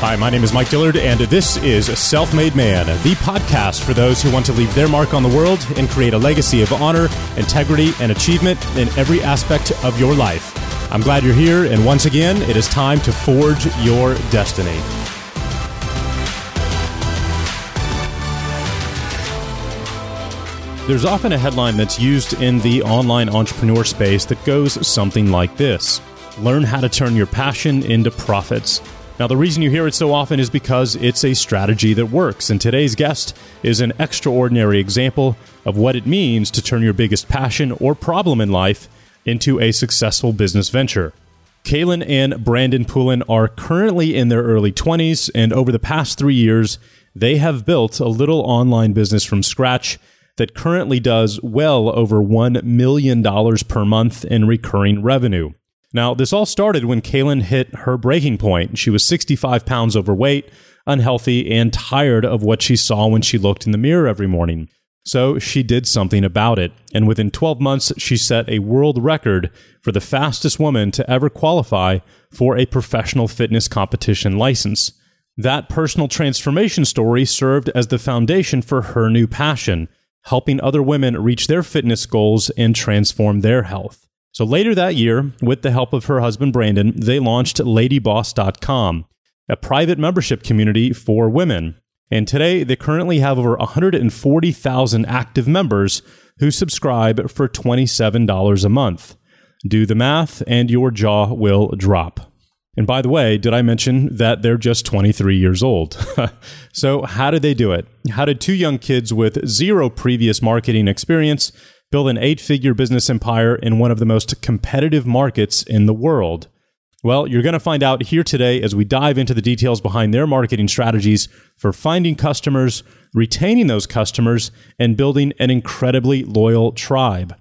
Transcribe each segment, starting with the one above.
Hi, my name is Mike Dillard, and this is Self Made Man, the podcast for those who want to leave their mark on the world and create a legacy of honor, integrity, and achievement in every aspect of your life. I'm glad you're here, and once again, it is time to forge your destiny. There's often a headline that's used in the online entrepreneur space that goes something like this Learn how to turn your passion into profits. Now, the reason you hear it so often is because it's a strategy that works, and today's guest is an extraordinary example of what it means to turn your biggest passion or problem in life into a successful business venture. Kaelin and Brandon Poulin are currently in their early 20s, and over the past three years, they have built a little online business from scratch that currently does well over $1 million per month in recurring revenue. Now, this all started when Kaelin hit her breaking point. She was 65 pounds overweight, unhealthy, and tired of what she saw when she looked in the mirror every morning. So she did something about it. And within 12 months, she set a world record for the fastest woman to ever qualify for a professional fitness competition license. That personal transformation story served as the foundation for her new passion, helping other women reach their fitness goals and transform their health. So later that year, with the help of her husband Brandon, they launched ladyboss.com, a private membership community for women. And today, they currently have over 140,000 active members who subscribe for $27 a month. Do the math, and your jaw will drop. And by the way, did I mention that they're just 23 years old? so, how did they do it? How did two young kids with zero previous marketing experience build an eight figure business empire in one of the most competitive markets in the world? Well, you're going to find out here today as we dive into the details behind their marketing strategies for finding customers, retaining those customers, and building an incredibly loyal tribe.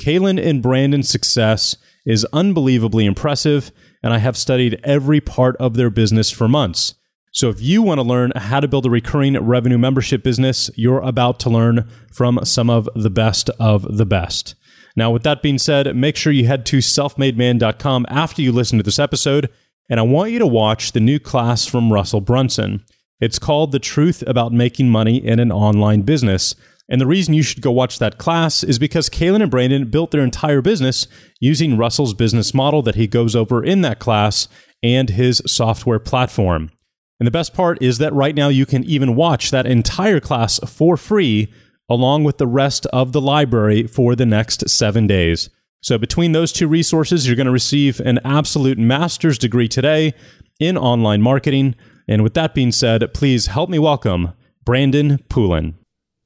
Kaelin and Brandon's success is unbelievably impressive, and I have studied every part of their business for months. So if you want to learn how to build a recurring revenue membership business, you're about to learn from some of the best of the best. Now, with that being said, make sure you head to selfmademan.com after you listen to this episode, and I want you to watch the new class from Russell Brunson. It's called The Truth About Making Money in an Online Business. And the reason you should go watch that class is because Kaelin and Brandon built their entire business using Russell's business model that he goes over in that class and his software platform. And the best part is that right now you can even watch that entire class for free along with the rest of the library for the next seven days. So, between those two resources, you're going to receive an absolute master's degree today in online marketing. And with that being said, please help me welcome Brandon Poulin.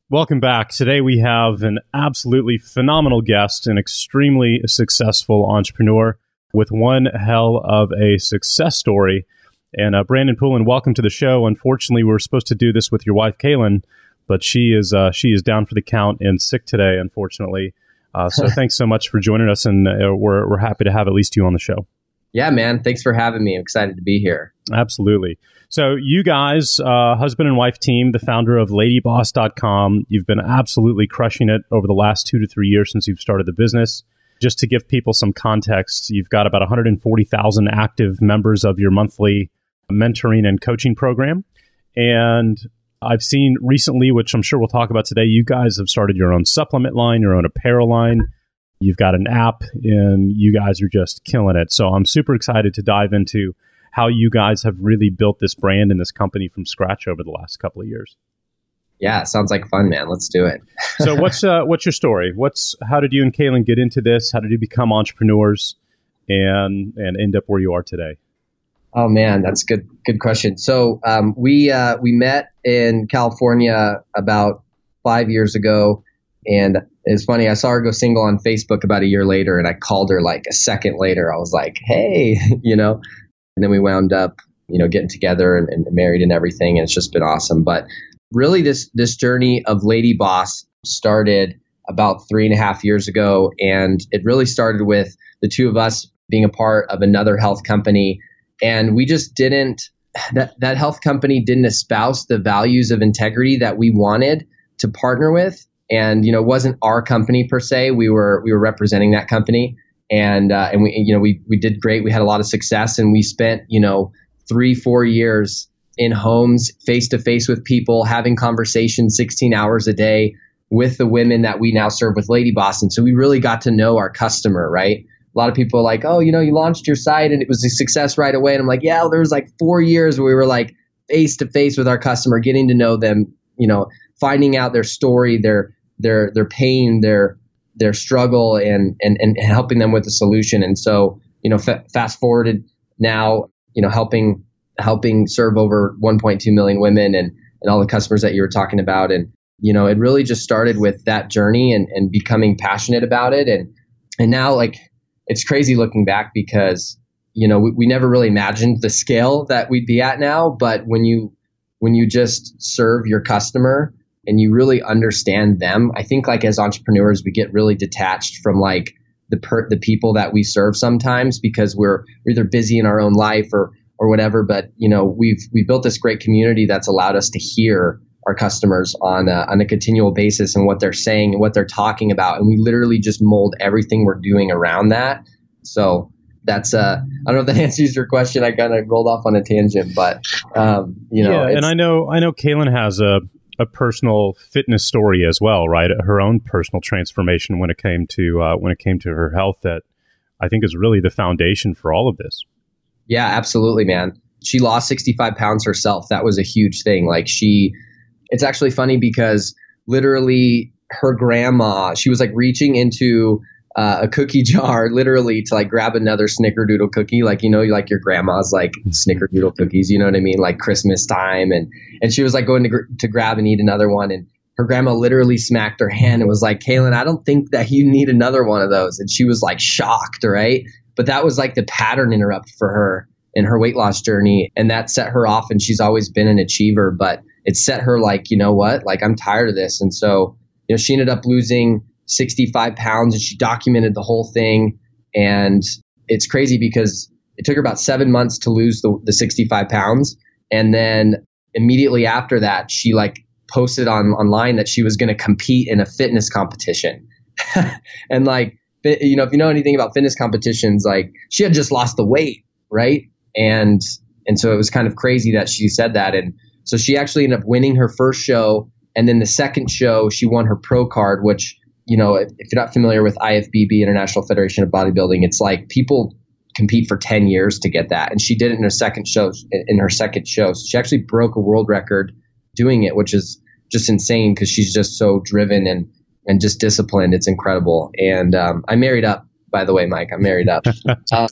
Welcome back. Today we have an absolutely phenomenal guest, an extremely successful entrepreneur with one hell of a success story. And uh, Brandon Poulin, welcome to the show. Unfortunately, we were supposed to do this with your wife, Kaelin, but she is uh, she is down for the count and sick today, unfortunately. Uh, so thanks so much for joining us, and uh, we're we're happy to have at least you on the show. Yeah, man. Thanks for having me. I'm excited to be here. Absolutely. So, you guys, uh, husband and wife team, the founder of LadyBoss.com, you've been absolutely crushing it over the last two to three years since you've started the business. Just to give people some context, you've got about 140,000 active members of your monthly mentoring and coaching program. And I've seen recently, which I'm sure we'll talk about today, you guys have started your own supplement line, your own apparel line. You've got an app, and you guys are just killing it. So I'm super excited to dive into how you guys have really built this brand and this company from scratch over the last couple of years. Yeah, sounds like fun, man. Let's do it. so what's uh, what's your story? What's how did you and Kaelin get into this? How did you become entrepreneurs and and end up where you are today? Oh man, that's good. Good question. So um, we uh, we met in California about five years ago, and it's funny. I saw her go single on Facebook about a year later, and I called her like a second later. I was like, "Hey," you know, and then we wound up, you know, getting together and, and married and everything, and it's just been awesome. But really, this this journey of Lady Boss started about three and a half years ago, and it really started with the two of us being a part of another health company and we just didn't that that health company didn't espouse the values of integrity that we wanted to partner with. And you know it wasn't our company per se. We were we were representing that company. And uh, and we you know we we did great. We had a lot of success. And we spent you know three, four years in homes, face to face with people, having conversations 16 hours a day with the women that we now serve with Lady Boss. And so we really got to know our customer, right? A lot of people are like, oh, you know, you launched your site and it was a success right away. And I'm like, yeah, well, there was like four years where we were like face to face with our customer, getting to know them, you know, finding out their story, their their their pain, their their struggle, and and and helping them with the solution. And so, you know, f- fast forwarded now, you know, helping helping serve over 1.2 million women and and all the customers that you were talking about, and you know, it really just started with that journey and and becoming passionate about it, and and now like it's crazy looking back because you know we, we never really imagined the scale that we'd be at now, but when you when you just serve your customer and you really understand them. I think like as entrepreneurs, we get really detached from like the per- the people that we serve sometimes because we're either busy in our own life or or whatever. But you know, we've we built this great community that's allowed us to hear our customers on a, on a continual basis and what they're saying and what they're talking about, and we literally just mold everything we're doing around that. So that's uh I don't know if that answers your question. I kind of rolled off on a tangent, but um, you know, yeah, and I know I know Kaelin has a a personal fitness story as well, right? Her own personal transformation when it came to uh, when it came to her health that I think is really the foundation for all of this. Yeah, absolutely, man. She lost 65 pounds herself. That was a huge thing. Like she, it's actually funny because literally her grandma, she was like reaching into uh, a cookie jar literally to like grab another snickerdoodle cookie like you know like your grandma's like snickerdoodle cookies you know what i mean? Like christmas time and and she was like going to, gr- to grab and eat another one and her grandma literally smacked her hand and was like kaelin i don't think that you need another one of those. And she was like shocked right? But that was like the pattern interrupt for her in her weight loss journey and that set her off and she's always been an achiever but it set her like you know what like i'm tired of this and so you know she ended up losing 65 pounds and she documented the whole thing. And it's crazy because it took her about seven months to lose the, the 65 pounds. And then immediately after that, she like posted on online that she was going to compete in a fitness competition. and like, you know, if you know anything about fitness competitions, like she had just lost the weight, right? And and so it was kind of crazy that she said that. And so she actually ended up winning her first show. And then the second show, she won her pro card, which you know, if, if you're not familiar with IFBB, International Federation of Bodybuilding, it's like people compete for 10 years to get that. And she did it in her second show, in her second show. So she actually broke a world record doing it, which is just insane because she's just so driven and, and just disciplined. It's incredible. And um, I married up, by the way, Mike. I'm married up. uh,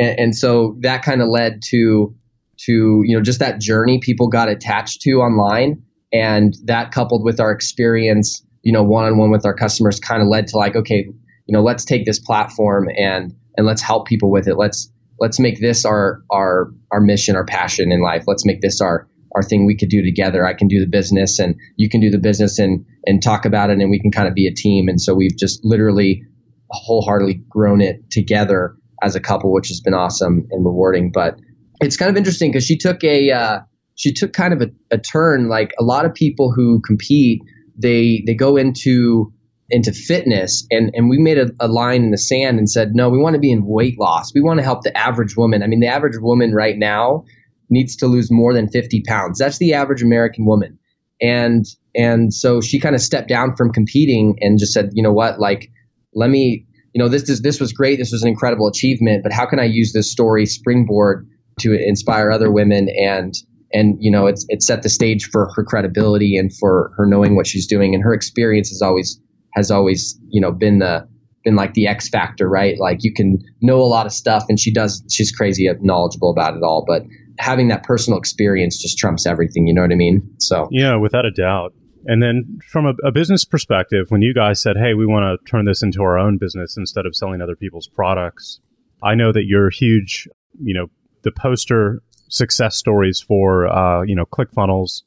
and, and so that kind of led to to you know just that journey people got attached to online, and that coupled with our experience you know, one on one with our customers kind of led to like, okay, you know, let's take this platform and and let's help people with it. Let's let's make this our our our mission, our passion in life. Let's make this our our thing we could do together. I can do the business and you can do the business and and talk about it and we can kind of be a team. And so we've just literally wholeheartedly grown it together as a couple, which has been awesome and rewarding. But it's kind of interesting because she took a uh, she took kind of a, a turn. Like a lot of people who compete they they go into into fitness and and we made a, a, line in the sand and said no we want to be in weight loss. We want to help the average woman. I mean the average woman right now needs to lose more than 50 pounds. That's the average american woman. And and so she kind of stepped down from competing and just said you know what? Like let me you know this is this was great. This was an incredible achievement but how can i use this story springboard to inspire other women and and you know it's it set the stage for her credibility and for her knowing what she's doing. And her experience has always has always you know been the been like the X factor right? Like you can know a lot of stuff and she does she's crazy knowledgeable about it all. But having that personal experience just trumps everything you know what I mean? So. Yeah without a doubt. And then from a, a business perspective when you guys said hey we want to turn this into our own business instead of selling other people's products I know that you're a huge you know the poster success stories for uh, you know ClickFunnels,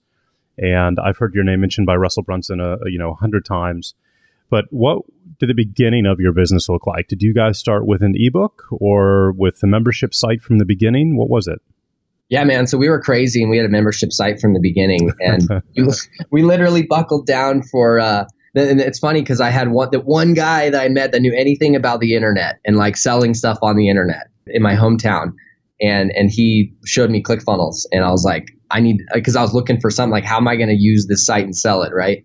and I've heard your name mentioned by Russell Brunson a, a you know a hundred times. But what did the beginning of your business look like? Did you guys start with an ebook or with the membership site from the beginning? What was it? Yeah, man. So we were crazy, and we had a membership site from the beginning, and we literally buckled down for. Uh, and it's funny because I had one that one guy that I met that knew anything about the internet and like selling stuff on the internet in my hometown and and he showed me ClickFunnels, and I was like, I need because I was looking for something like how am I going to use this site and sell it, right?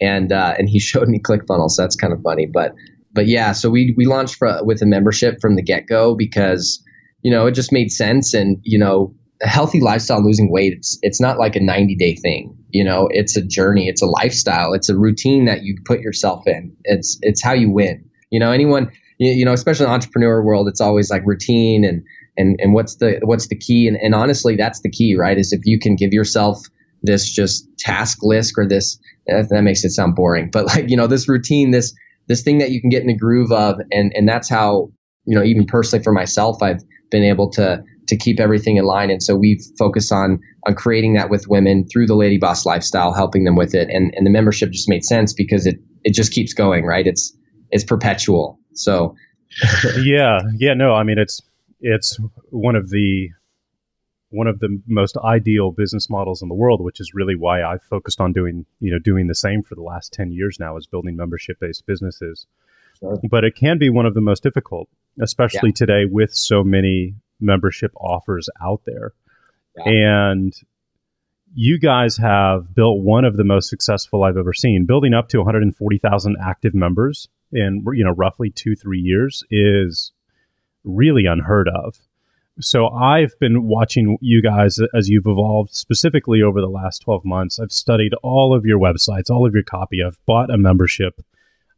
And uh, and he showed me ClickFunnels. So that's kind of funny, but but yeah, so we we launched for, with a membership from the get go because you know it just made sense, and you know a healthy lifestyle, losing weight, it's it's not like a 90 day thing. You know, it's a journey, it's a lifestyle, it's a routine that you put yourself in. It's it's how you win. You know, anyone you know, especially in the entrepreneur world, it's always like routine and and and what's the what's the key? And, and honestly that's the key right is if you can give yourself this just task list or this eh, that makes it sound boring but like you know this routine this this thing that you can get in the groove of and and that's how you know even personally for myself I've been able to to keep everything in line. And so we've focused on on creating that with women through the lady boss lifestyle helping them with it. And and the membership just made sense because it it just keeps going right? It's it's perpetual. So yeah. Yeah no i mean it's it's one of the one of the most ideal business models in the world, which is really why I've focused on doing you know doing the same for the last ten years now, is building membership based businesses. Sure. But it can be one of the most difficult, especially yeah. today with so many membership offers out there. Yeah. And you guys have built one of the most successful I've ever seen. Building up to 140,000 active members in you know roughly two three years is really unheard of. So I've been watching you guys as you've evolved specifically over the last 12 months. I've studied all of your websites, all of your copy. I've bought a membership.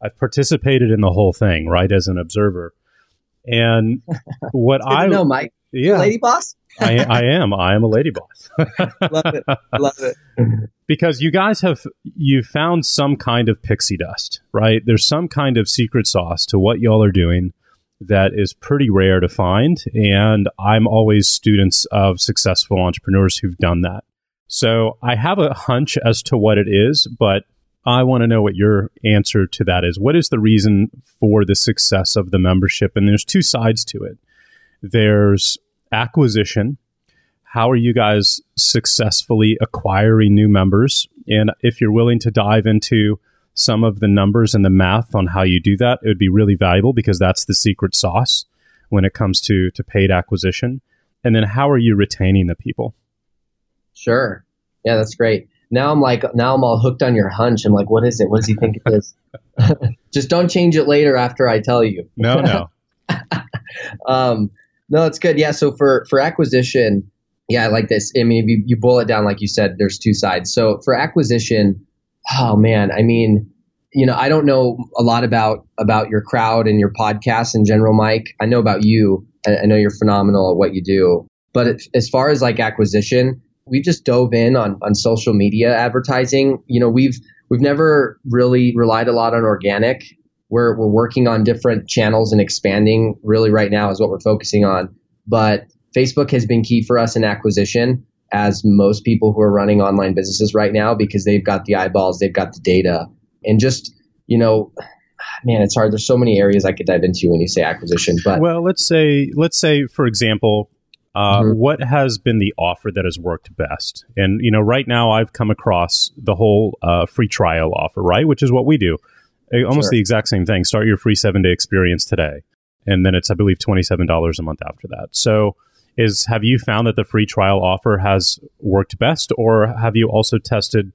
I've participated in the whole thing, right, as an observer. And what I know, Mike, yeah, lady boss. I, I am. I am a lady boss. Love it. Love it. because you guys have you found some kind of pixie dust, right? There's some kind of secret sauce to what y'all are doing that is pretty rare to find. And I'm always students of successful entrepreneurs who've done that. So I have a hunch as to what it is, but I want to know what your answer to that is. What is the reason for the success of the membership? And there's two sides to it. There's acquisition. How are you guys successfully acquiring new members? And if you're willing to dive into some of the numbers and the math on how you do that, it would be really valuable because that's the secret sauce when it comes to to paid acquisition. And then how are you retaining the people? Sure. Yeah, that's great. Now I'm like now I'm all hooked on your hunch. I'm like, what is it? What does he think it is? Just don't change it later after I tell you. No, no. um, no, it's good. Yeah. So for for acquisition, yeah, I like this. I mean, if you, you boil it down, like you said, there's two sides. So for acquisition, oh man, I mean, you know, I don't know a lot about about your crowd and your podcast in general, Mike. I know about you. I, I know you're phenomenal at what you do. But as far as like acquisition, we just dove in on on social media advertising. You know, we've we've never really relied a lot on organic. We're we're working on different channels and expanding. Really, right now is what we're focusing on. But Facebook has been key for us in acquisition as most people who are running online businesses right now because they've got the eyeballs, they've got the data, and just you know, man, it's hard. There's so many areas I could dive into when you say acquisition. But well, let's say let's say for example. Uh, mm-hmm. What has been the offer that has worked best? And you know, right now I've come across the whole uh, free trial offer, right? Which is what we do, almost sure. the exact same thing. Start your free seven day experience today, and then it's I believe twenty seven dollars a month after that. So is have you found that the free trial offer has worked best or have you also tested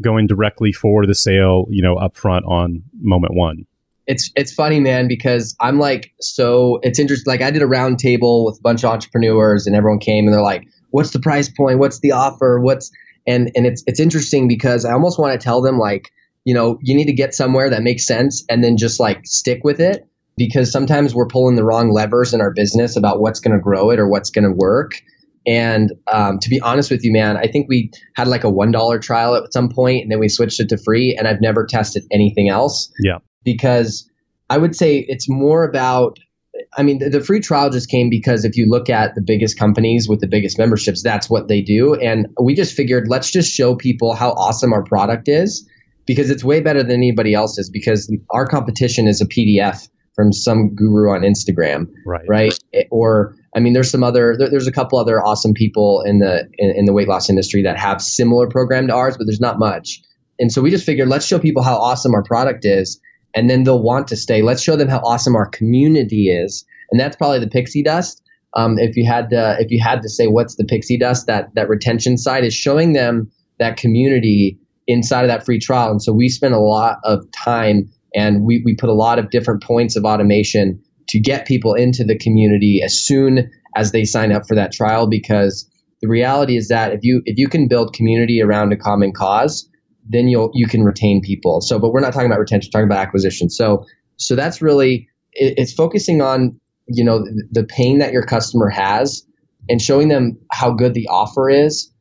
going directly for the sale you know upfront on moment one? It's it's funny man because i'm like so it's interesting like i did a round table with a bunch of entrepreneurs and everyone came and they're like what's the price point? What's the offer? What's and and it's it's interesting because i almost want to tell them like you know you need to get somewhere that makes sense and then just like stick with it because sometimes we're pulling the wrong levers in our business about what's going to grow it or what's going to work. And um, to be honest with you, man, I think we had like a one dollar trial at some point, and then we switched it to free. And I've never tested anything else. Yeah, because I would say it's more about. I mean, the, the free trial just came because if you look at the biggest companies with the biggest memberships, that's what they do. And we just figured let's just show people how awesome our product is because it's way better than anybody else's because our competition is a PDF from some guru on Instagram, right? Right? Or I mean, there's some other there, there's a couple other awesome people in the in, in, the weight loss industry that have similar program to ours, but there's not much. And so we just figured let's show people how awesome our product is, and then they'll want to stay. Let's show them how awesome our community is, and that's probably the pixie dust. um, if you had to, if you had to say what's the pixie dust, that that retention side is showing them that community inside of that free trial. And so we spend a lot of time and we, we put a lot of different points of automation to get people into the community as soon as they sign up for that trial because the reality is that if you if you can build community around a common cause then you'll you can retain people. So but we're not talking about retention we're talking about acquisition. So so that's really it, it's focusing on you know the, the pain that your customer has and showing them how good the offer is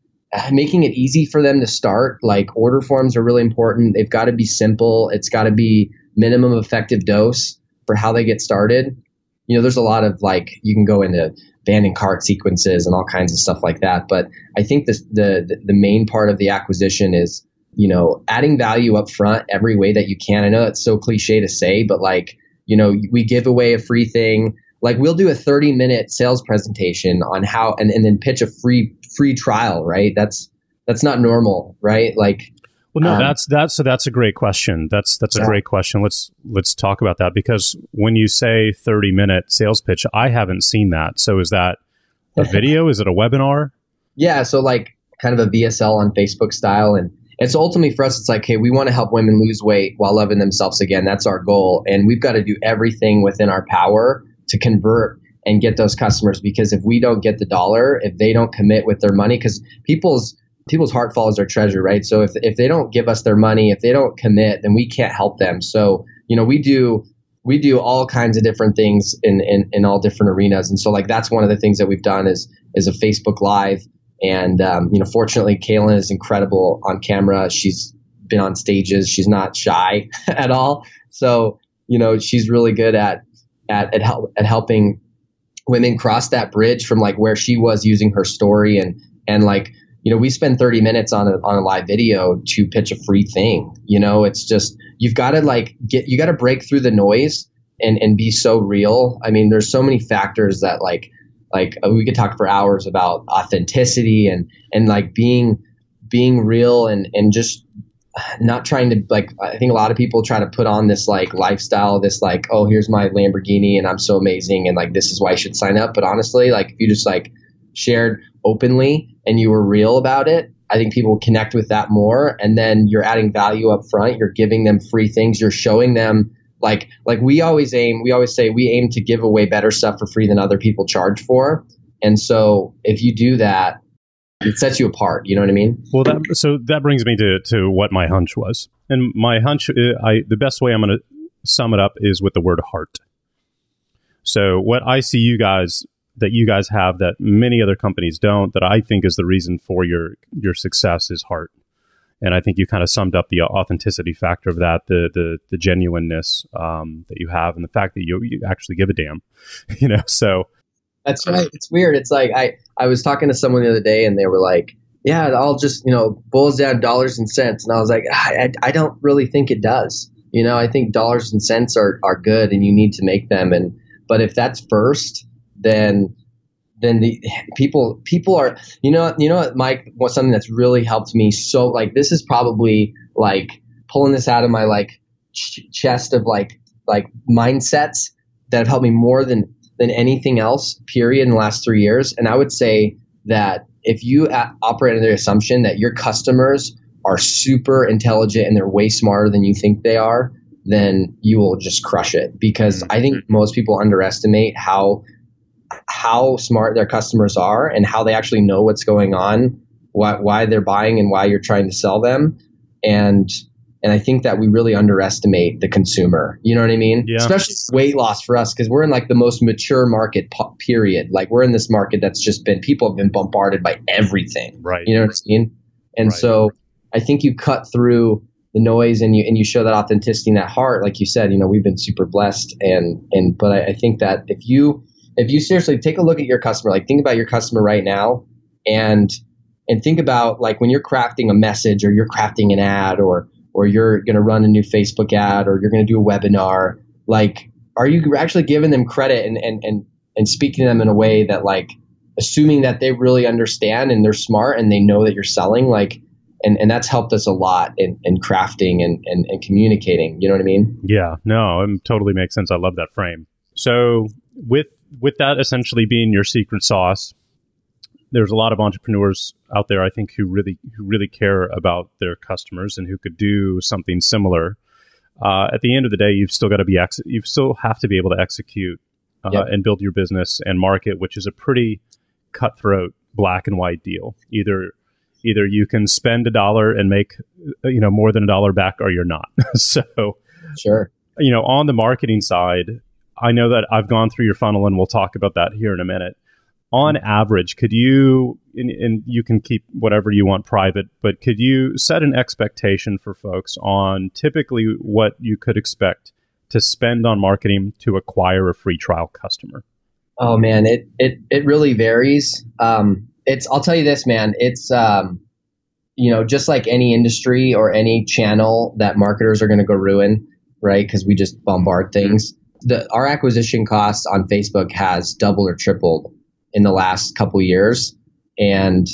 making it easy for them to start. Like order forms are really important. They've got to be simple. It's got to be minimum effective dose for how they get started. You know there's a lot of like you can go into abandoned cart sequences and all kinds of stuff like that but i think this, the the main part of the acquisition is you know adding value up front every way that you can. I know that's so cliche to say but like you know we give away a free thing. Like we'll do a 30 minute sales presentation on how and, and then pitch a free free trial right? That's that's not normal right? Like well no. Um, that's that's so that's a great question. That's that's a great question. Let's let's talk about that because when you say 30 minute sales pitch i haven't seen that. So is that a video? Is it a webinar? Yeah so like kind of a vsl on facebook style. And and so ultimately for us, it's like, hey, we want to help women lose weight while loving themselves again. That's our goal. And we've got to do everything within our power to convert and get those customers because if we don't get the dollar, if they don't commit with their money, because people's people's heart follows their treasure, right? So if if they don't give us their money, if they don't commit, then we can't help them. So you know, we do we do all kinds of different things in, in, in all different arenas, and so like that's one of the things that we've done is is a Facebook Live, and um, you know, fortunately, Kaelin is incredible on camera. She's been on stages. She's not shy at all. So you know, she's really good at at at, help, at helping women cross that bridge from like where she was using her story and and like you know we spend 30 minutes on a, on a live video to pitch a free thing you know it's just you've got to like get you got to break through the noise and and be so real i mean there's so many factors that like like uh, we could talk for hours about authenticity and and like being being real and and just not trying to like I think a lot of people try to put on this like lifestyle, this like, oh, here's my Lamborghini and I'm so amazing and like this is why you should sign up. But honestly, like if you just like shared openly and you were real about it, I think people connect with that more. And then you're adding value up front. You're giving them free things. You're showing them like like we always aim, we always say we aim to give away better stuff for free than other people charge for. And so if you do that, it sets you apart. You know what I mean? Well, that, so that brings me to, to what my hunch was, and my hunch, uh, I the best way I'm going to sum it up is with the word heart. So what I see you guys that you guys have that many other companies don't, that I think is the reason for your your success is heart. And I think you kind of summed up the authenticity factor of that, the the, the genuineness um, that you have, and the fact that you, you actually give a damn. You know, so that's right. It's weird. It's like I I was talking to someone the other day, and they were like, "Yeah, it all just you know boils down dollars and cents." And I was like, I, I don't really think it does. You know, I think dollars and cents are are good, and you need to make them. And but if that's first, then then the people people are you know you know what Mike what something that's really helped me so like this is probably like pulling this out of my like ch- chest of like like mindsets that have helped me more than than anything else, period, in the last three years. And I would say that if you operate under the assumption that your customers are super intelligent and they're way smarter than you think they are, then you will just crush it. Because I think mm-hmm. most people underestimate how how smart their customers are and how they actually know what's going on, why, why they're buying and why you're trying to sell them. And and I think that we really underestimate the consumer. You know what I mean? Yeah. Especially weight loss for us because we're in like the most mature market period. Like we're in this market that's just been people have been bombarded by everything. Right. You know what I mean? And right. so I think you cut through the noise and you and you show that authenticity and that heart. Like you said, you know, we've been super blessed and and but I, I think that if you if you seriously take a look at your customer, like think about your customer right now and and think about like when you're crafting a message or you're crafting an ad or or you're going to run a new Facebook ad or you're going to do a webinar, like, are you actually giving them credit and, and, and, and speaking to them in a way that like, assuming that they really understand and they're smart and they know that you're selling, like, and, and that's helped us a lot in, in crafting and, and, and communicating. You know what I mean? Yeah, no, it totally makes sense. I love that frame. So with with that essentially being your secret sauce, there's a lot of entrepreneurs out there, I think, who really who really care about their customers and who could do something similar. Uh, at the end of the day, you've still got to be ex- you still have to be able to execute uh, yep. and build your business and market, which is a pretty cutthroat black and white deal. Either either you can spend a dollar and make you know more than a dollar back, or you're not. so sure, you know, on the marketing side, I know that I've gone through your funnel, and we'll talk about that here in a minute. On average, could you and, and you can keep whatever you want private, but could you set an expectation for folks on typically what you could expect to spend on marketing to acquire a free trial customer? Oh man, it it it really varies. Um, it's I'll tell you this, man. It's um, you know just like any industry or any channel that marketers are going to go ruin, right? Because we just bombard things. The our acquisition costs on Facebook has doubled or tripled in the last couple years, and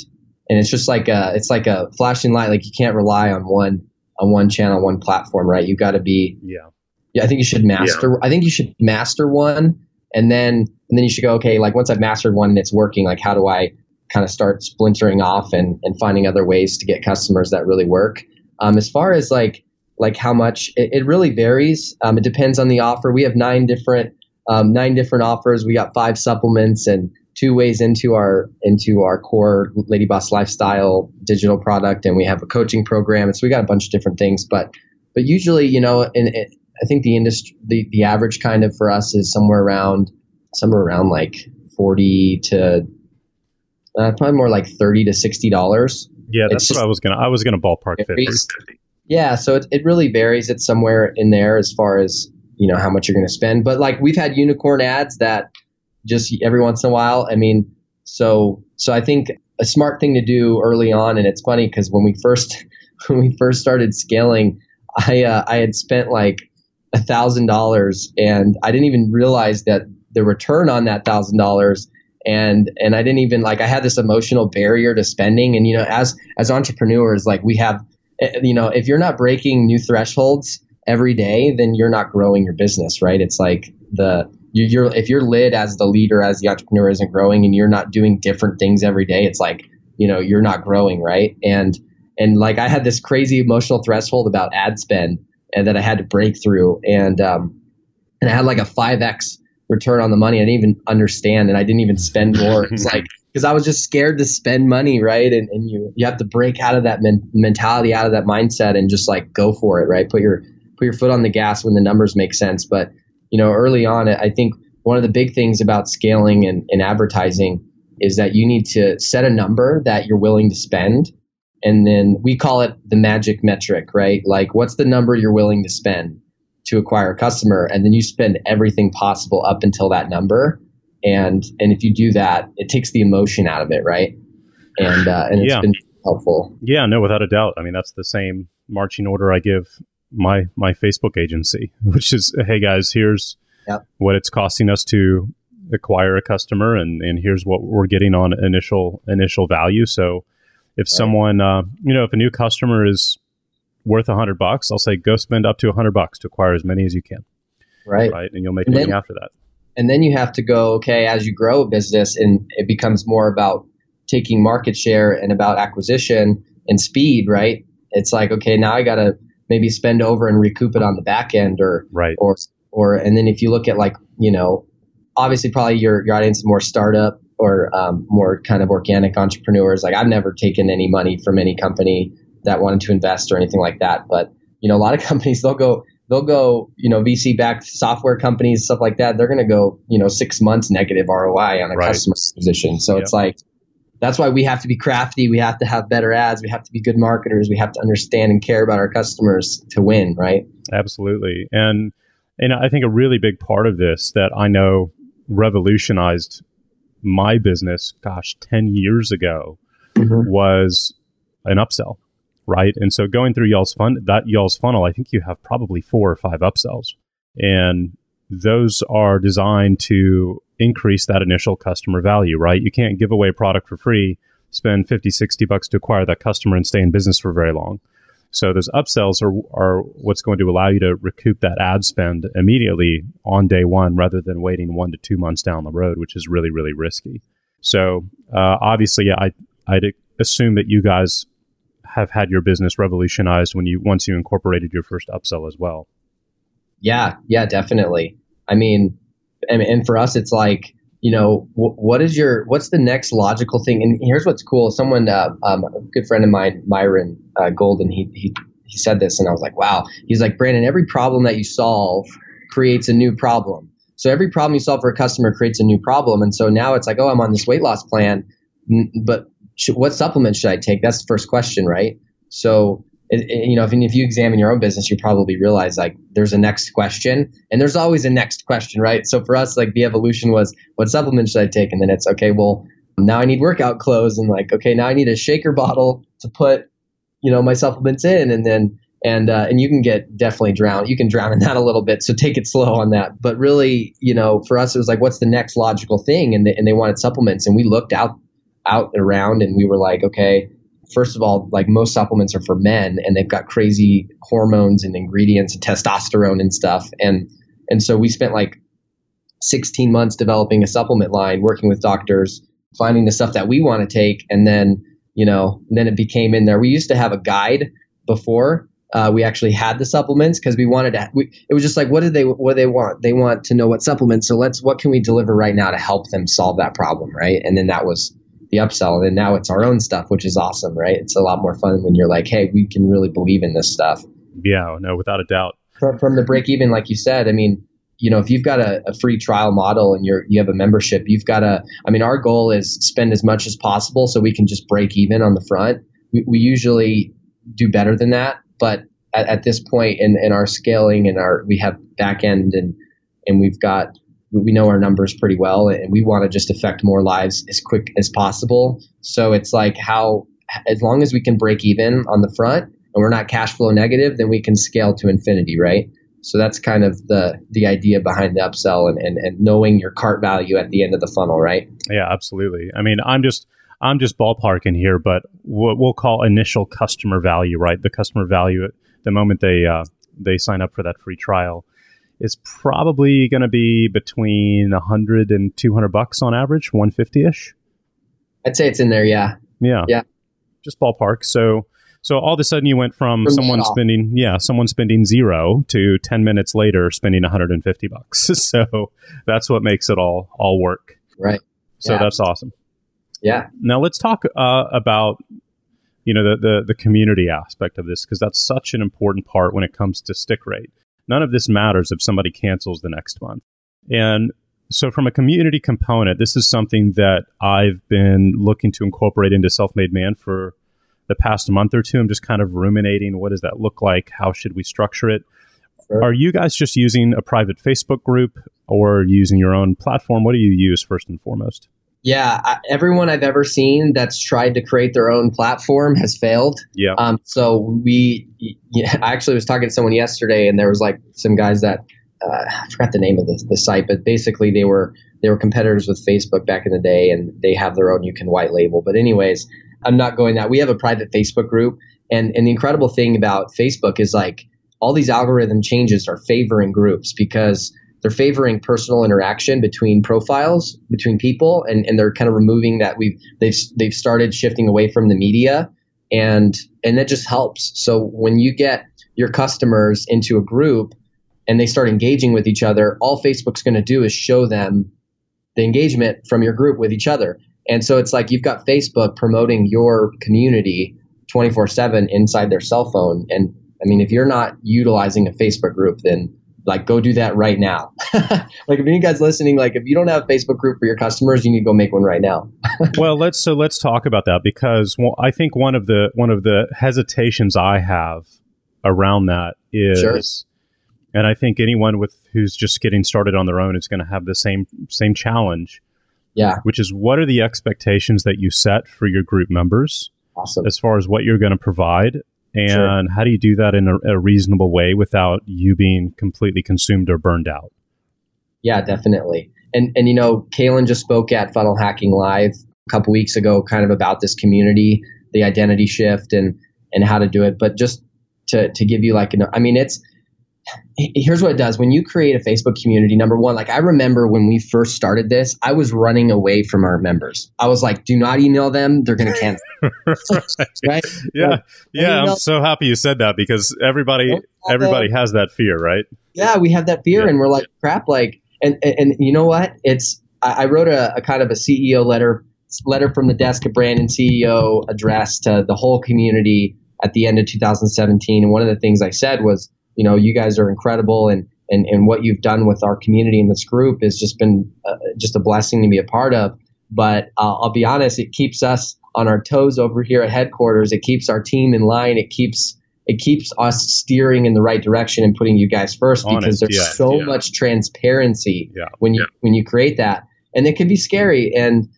and it's just like a it's like a flashing light. Like you can't rely on one on one channel, one platform, right? You got to be yeah. Yeah, I think you should master. Yeah. I think you should master one and then and then you should go okay like once i've mastered one and it's working like how do i kind of start splintering off and, and finding other ways to get customers that really work um, as far as like like how much it, it really varies. Um, it depends on the offer. We have nine different um, nine different offers. We got five supplements and two ways into our into our core lady boss lifestyle digital product and we have a coaching program and so we got a bunch of different things. But but usually you know and in I think the industry, the, the average kind of for us is somewhere around, somewhere around like 40 to uh, probably more like 30 to $60. Yeah, that's what I was to, I was going to ballpark 50. Yeah. So it, it really varies. It's somewhere in there as far as, you know, how much you're going to spend. But like we've had unicorn ads that just every once in a while, I mean, so, so I think a smart thing to do early on, and it's funny because when we first, when we first started scaling, I, uh, I had spent like a thousand dollars and I didn't even realize that the return on that thousand dollars and and I didn't even like I had this emotional barrier to spending and you know as as entrepreneurs like we have you know if you're not breaking new thresholds every day then you're not growing your business right it's like the you, you're if your lid as the leader as the entrepreneur isn't growing and you're not doing different things every day it's like you know you're not growing right and and like I had this crazy emotional threshold about ad spend and that I had to break through. And um, and I had like a five x return on the money. I didn't even understand, and I didn't even spend more. It's like because I was just scared to spend money, right? And and you you have to break out of that men- mentality, out of that mindset, and just like go for it, right? Put your put your foot on the gas when the numbers make sense. But you know, early on, I think one of the big things about scaling and, and advertising is that you need to set a number that you're willing to spend and then we call it the magic metric, right? Like, what's the number you're willing to spend to acquire a customer? And then you spend everything possible up until that number. And and if you do that, it takes the emotion out of it, right? And uh, and it's yeah. been helpful. Yeah, no, without a doubt. I mean, that's the same marching order I give my my Facebook agency, which is, hey guys, here's yep. what it's costing us to acquire a customer, and and here's what we're getting on initial initial value. So if right. someone, uh, you know, if a new customer is worth a hundred bucks, I'll say go spend up to a hundred bucks to acquire as many as you can. Right. Right. And you'll make and money then, after that. And then you have to go, okay, as you grow a business and it becomes more about taking market share and about acquisition and speed, right? It's like, okay, now I got to maybe spend over and recoup it on the back end or, right. or, or, and then if you look at like, you know, obviously probably your, your audience is more startup or um, more kind of organic entrepreneurs. Like I've never taken any money from any company that wanted to invest or anything like that. But you know, a lot of companies they'll go they'll go you know VC backed software companies stuff like that. They're going to go you know six months negative ROI on a right. customer acquisition. So yep. it's like that's why we have to be crafty. We have to have better ads. We have to be good marketers. We have to understand and care about our customers to win. Right. Absolutely. And and I think a really big part of this that I know revolutionized my business, gosh, 10 years ago mm-hmm. was an upsell, right? And so going through y'all's fun, that y'all's funnel, I think you have probably four or five upsells. And those are designed to increase that initial customer value, right? You can't give away a product for free, spend 50, 60 bucks to acquire that customer and stay in business for very long. So those upsells are, are what's going to allow you to recoup that ad spend immediately on day one rather than waiting one to two months down the road, which is really, really risky. So uh, obviously, I, I'd assume that you guys have had your business revolutionized when you once you incorporated your first upsell as well. Yeah, yeah, definitely. I mean, and, and for us, it's like you know, w- what is your, what's the next logical thing? And here's what's cool. Someone, uh, um, a good friend of mine, Myron uh, Golden, he, he, he said this and I was like, wow. He's like, Brandon, every problem that you solve creates a new problem. So every problem you solve for a customer creates a new problem. And so now it's like, oh, I'm on this weight loss plan, but what supplements should I take? That's the first question, right? So it, it, you know, if, if you examine your own business, you probably realize like there's a next question and there's always a next question, right? So for us, like the evolution was what supplement should I take? And then it's okay, well, now I need workout clothes and like, okay, now I need a shaker bottle to put, you know, my supplements in. And then, and, uh, and you can get definitely drowned. You can drown in that a little bit. So take it slow on that. But really, you know, for us, it was like, what's the next logical thing? And and they wanted supplements and we looked out, out around and we were like, okay, first of all, like most supplements are for men and they've got crazy hormones and ingredients and testosterone and stuff. And and so we spent like 16 months developing a supplement line, working with doctors, finding the stuff that we want to take, and then you know, then it became in there. We used to have a guide before uh, we actually had the supplements because we wanted to. We, it was just like, what do they what do they want? They want to know what supplements. So let's what can we deliver right now to help them solve that problem, right? And then that was the upsell. And now it's our own stuff, which is awesome, right? It's a lot more fun when you're like, hey, we can really believe in this stuff. Yeah, no, without a doubt. From, from the break even, like you said, I mean, you know, if you've got a, a, free trial model and you're you have a membership, you've got to. I mean, our goal is spend as much as possible so we can just break even on the front. We, we usually do better than that, but at, at this point in, in our scaling and our we have back end and and we've got we know our numbers pretty well and we want to just affect more lives as quick as possible. So it's like how, as long as we can break even on the front and we're not cash flow negative, then we can scale to infinity, right? So that's kind of the the idea behind the upsell and, and, and knowing your cart value at the end of the funnel, right? Yeah, absolutely. I mean, I'm just I'm just ballparking here, but what we'll call initial customer value, right? The customer value at the moment they uh, they sign up for that free trial is probably going to be between 100 and 200 bucks on average, 150ish. I'd say it's in there, yeah. Yeah. Yeah. Just ballpark. So so all of a sudden you went from, from someone spending yeah, someone spending 0 to 10 minutes later spending 150 bucks. so that's what makes it all all work. Right. So yeah. that's awesome. Yeah. Now let's talk uh, about you know the, the the community aspect of this because that's such an important part when it comes to stick rate None of this matters if somebody cancels the next month. And so, from a community component, this is something that I've been looking to incorporate into Self Made Man for the past month or two. I'm just kind of ruminating what does that look like? How should we structure it? Sure. Are you guys just using a private Facebook group or using your own platform? What do you use first and foremost? Yeah, I, everyone I've ever seen that's tried to create their own platform has failed. Yeah. Um, so we, yeah, I actually was talking to someone yesterday, and there was like some guys that uh, I forgot the name of the, the site, but basically they were they were competitors with Facebook back in the day, and they have their own. You can white label, but anyways, I'm not going that. We have a private Facebook group, and and the incredible thing about Facebook is like all these algorithm changes are favoring groups because they're favoring personal interaction between profiles between people and, and they're kind of removing that we've they've they've started shifting away from the media and and that just helps. So when you get your customers into a group and they start engaging with each other all facebook's going to do is show them the engagement from your group with each other. And so it's like you've got facebook promoting your community 24/7 inside their cell phone. And i mean if you're not utilizing a facebook group then like go do that right now. like if any guys listening, like if you don't have a Facebook group for your customers, you need to go make one right now. well, let's so let's talk about that because well, I think one of the one of the hesitations I have around that is sure. and I think anyone with who's just getting started on their own is going to have the same same challenge. Yeah. Which is what are the expectations that you set for your group members? Awesome. As far as what you're going to provide and sure. how do you do that in a, a, reasonable way without you being completely consumed or burned out? Yeah, definitely. And and you know, Kaelin just spoke at Funnel Hacking Live a couple weeks ago, kind of about this community, the identity shift, and and how to do it. But just to to give you like an. I mean, it's here's what it does. When you create a facebook community number one like i remember when we first started this i was running away from our members. I was like do not email them. They're going to cancel. Right. right? Yeah. Like, yeah i'm so happy you said that because everybody everybody them. has that fear right? Yeah we have that fear yeah. and we're like crap like and, and, and you know what? It's i, I wrote a, a kind of a ceo letter letter from the desk of brandon ceo address to the whole community at the end of 2017 and one of the things i said was you know, you guys are incredible and, and, and what you've done with our community in this group has just been uh, just a blessing to be a part of. But uh, I'll be honest, it keeps us on our toes over here at headquarters. It keeps our team in line. It keeps it keeps us steering in the right direction and putting you guys first Honest, because there's yeah, so yeah. much transparency yeah, when you when you create that, and it can be scary. And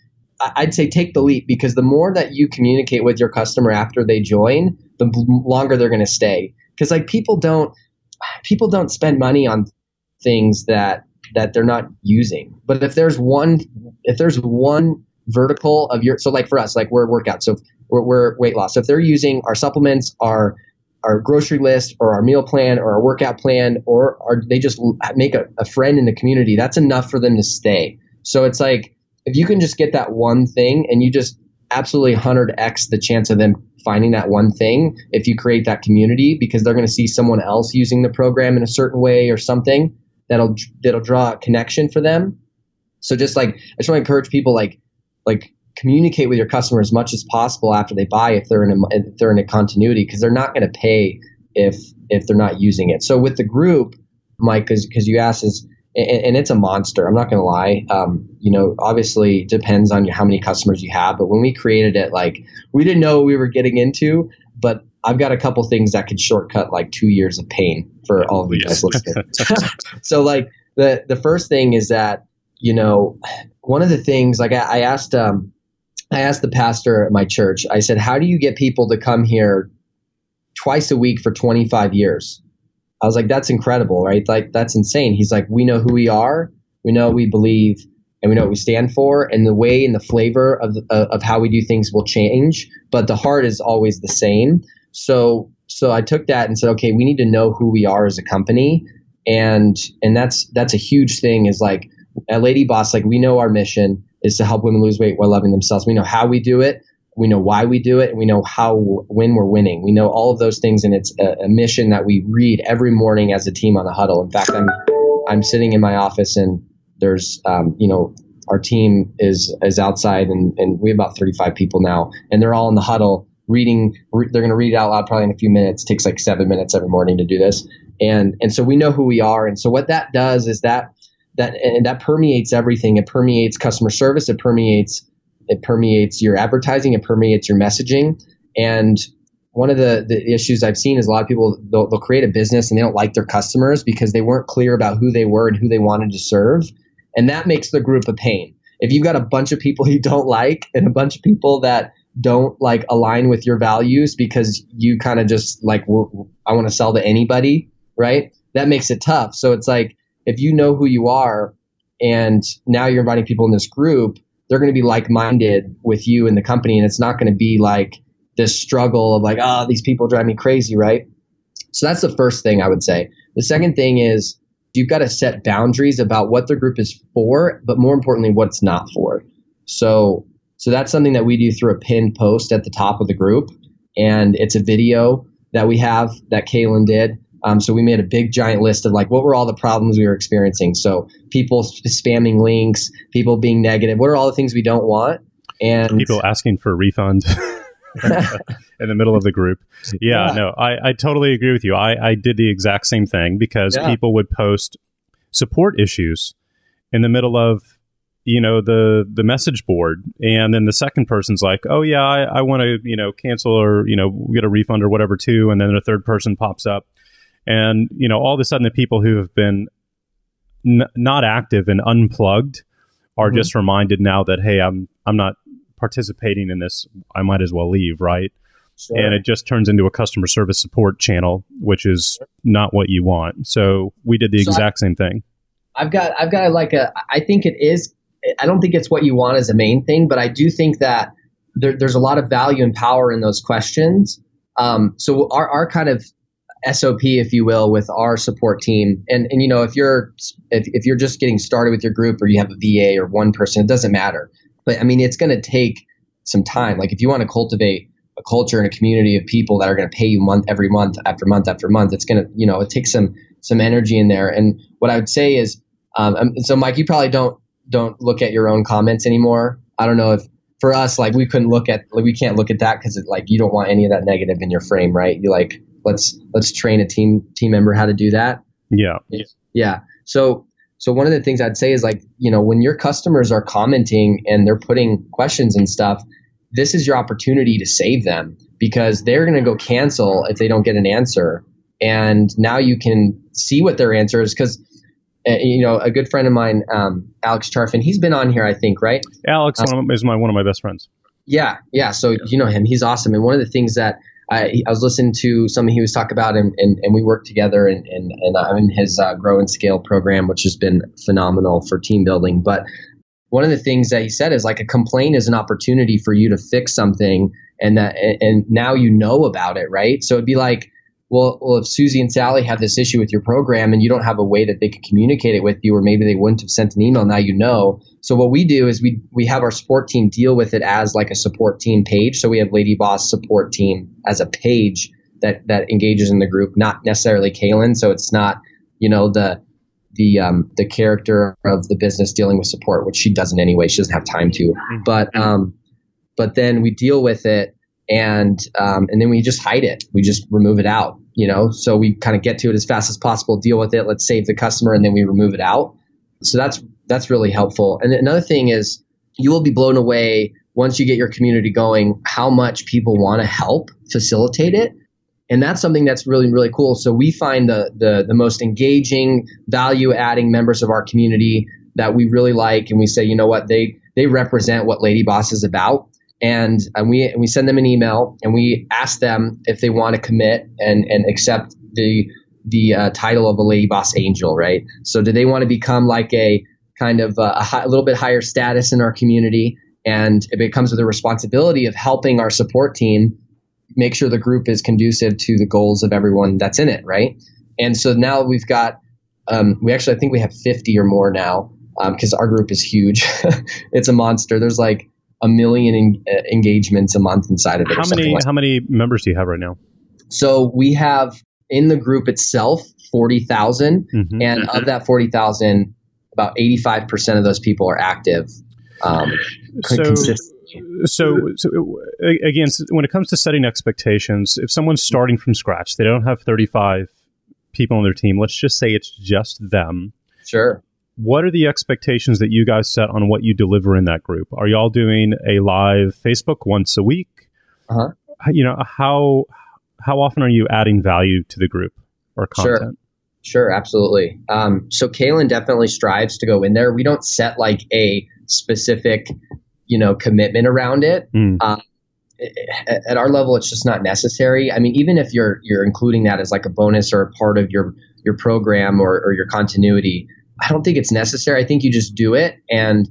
I'd say take the leap because the more that you communicate with your customer after they join, the longer they're going to stay. Because like people don't people don't spend money on things that that they're not using. But if there's one if there's one vertical of your so like for us like we're workout so we're, we're weight loss so if they're using our supplements our our grocery list or our meal plan or our workout plan or, or they just make a, a friend in the community that's enough for them to stay so it's like if you can just get that one thing and you just absolutely 100x the chance of them finding that one thing if you create that community because they're going to see someone else using the program in a certain way or something that'll that'll draw a connection for them. So just like i just want to encourage people like like communicate with your customer as much as possible after they buy if they're in a if they're in a continuity because they're not going to pay if if they're not using it. So with the group mike because you asked is and, and, it's a monster. I'm not going to lie. Um, you know, obviously depends on how many customers you have. But when we created it, like we didn't know what we were getting into. But I've got a couple things that could shortcut like two years of pain for all of you guys listening. so like the the first thing is that you know one of the things like I, I asked um, I asked the pastor at my church. I said, "How do you get people to come here twice a week for 25 years?" I was like, that's incredible, right? Like, that's insane. He's like, we know who we are, we know we believe, and we know what we stand for, and the way and the flavor of, uh, of how we do things will change, but the heart is always the same. So, so I took that and said, okay, we need to know who we are as a company, and and that's that's a huge thing. Is like at Lady Boss, like we know our mission is to help women lose weight while loving themselves. We know how we do it we know why we do it and we know how when we're winning. We know all of those things and it's a, a, mission that we read every morning as a team on the huddle. In fact i'm i'm sitting in my office and there's um, you know our team is is outside and, and we have about 35 people now and they're all in the huddle reading re- they're going to read it out loud probably in a few minutes. It takes like seven minutes every morning to do this. And and so we know who we are and so what that does is that that and that permeates everything. It permeates customer service. It permeates it permeates your advertising, it permeates your messaging. And one of the, the issues I've seen is a lot of people, they'll, they'll create a business and they don't like their customers because they weren't clear about who they were and who they wanted to serve. And that makes the group a pain. If you've got a bunch of people you don't like and a bunch of people that don't like align with your values because you kind of just like, I want to sell to anybody, right? That makes it tough. So it's like, if you know who you are and now you're inviting people in this group, they're going to be like minded with you and the company, and it's not going to be like this struggle of like, oh, these people drive me crazy, right? So that's the first thing I would say. The second thing is you've got to set boundaries about what the group is for, but more importantly, what it's not for. So, so that's something that we do through a pinned post at the top of the group, and it's a video that we have that Kaelin did um, so we made a big giant list of like what were all the problems we were experiencing. So people spamming links, people being negative. What are all the things we don't want? And people asking for a refund in the middle of the group. Yeah, yeah. no, I, I totally agree with you. I, I did the exact same thing because yeah. people would post support issues in the middle of you know the the message board and then the second person's like oh yeah i, I want to you know cancel or you know get a refund or whatever too and then a third person pops up and, you know, all of a sudden the people who have been n- not active and unplugged are mm-hmm. just reminded now that, hey, I'm, I'm not participating in this. I might as well leave, right? Sure. And it just turns into a customer service support channel, which is not what you want. So we did the so exact I, same thing. I've got, I've got like a, I think it is, I don't think it's what you want as a main thing, but I do think that there, there's a lot of value and power in those questions. Um, so our, our kind of SOP, if you will, with our support team. And and you know, if you're if, if you're just getting started with your group, or you have a VA or one person, it doesn't matter. But I mean, it's going to take some time. Like if you want to cultivate a culture and a community of people that are going to pay you month every month after month after month, it's going to you know it takes some some energy in there. And what I would say is, um, um, so Mike, you probably don't don't look at your own comments anymore. I don't know if for us, like we couldn't look at, like we can't look at that because like you don't want any of that negative in your frame, right? You like let's let's train a team team member how to do that. Yeah. Yeah. So so one of the things I'd say is like you know when your customers are commenting and they're putting questions and stuff, this is your opportunity to save them because they're going to go cancel if they don't get an answer, and now you can see what their answer is because you know, a good friend of mine, um, Alex Charfen, he's been on here, I think, right? Alex uh, is my one of my best friends. Yeah, yeah. So yeah. you know him; he's awesome. And one of the things that I, I was listening to something he was talking about, and, and, and we worked together, and, and, and I'm in his uh, Grow and Scale program, which has been phenomenal for team building. But one of the things that he said is like a complaint is an opportunity for you to fix something, and that and now you know about it, right? So it'd be like well, well, if Susie and Sally have this issue with your program and you don't have a way that they could communicate it with you, or maybe they wouldn't have sent an email, now you know. So what we do is we we have our support team deal with it as like a support team page. So we have Lady Boss support team as a page that that engages in the group, not necessarily Kaelin. So it's not you know the the um, the character of the business dealing with support, which she doesn't anyway. She doesn't have time to. Mm-hmm. But um, but then we deal with it and um, and then we just hide it. We just remove it out you know so we kind of get to it as fast as possible deal with it let's save the customer and then we remove it out. So that's that's really helpful. And another thing is you will be blown away once you get your community going how much people want to help facilitate it. And that's something that's really really cool. So we find the the, the most engaging value adding members of our community that we really like and we say you know what? They they represent what lady boss is about and, and we and we send them an email and we ask them if they want to commit and and accept the the uh, title of a lady boss angel, right? So do they want to become like a kind of a, a, high, a little bit higher status in our community, and it becomes with the responsibility of helping our support team make sure the group is conducive to the goals of everyone that's in it, right? And so now we've got um, we actually I think we have 50 or more now because um, our group is huge. it's a monster. There's like a million en- uh, engagements a month inside of it. How many like. how many members do you have right now? So we have in the group itself forty thousand, mm mm-hmm. and mm-hmm. of that forty thousand, about eighty five percent of those people are active. Um, so, so, so again, when it comes to setting expectations, if someone's starting from scratch, they don't have thirty five people on their team. Let's just say it's just them. Sure what are the expectations that you guys set on what you deliver in that group? Are y'all doing a live Facebook once a week? Uh-huh. You know, how how often are you adding value to the group or content? Sure. Sure, absolutely. Um, so Kaelin definitely strives to go in there. We don't set like a specific, you know, commitment around it. Mm. Um, at our level, it's just not necessary. I mean, even if you're you're including that as like a bonus or a part of your your program or, or your continuity, I don't think it's necessary. I think you just do it. And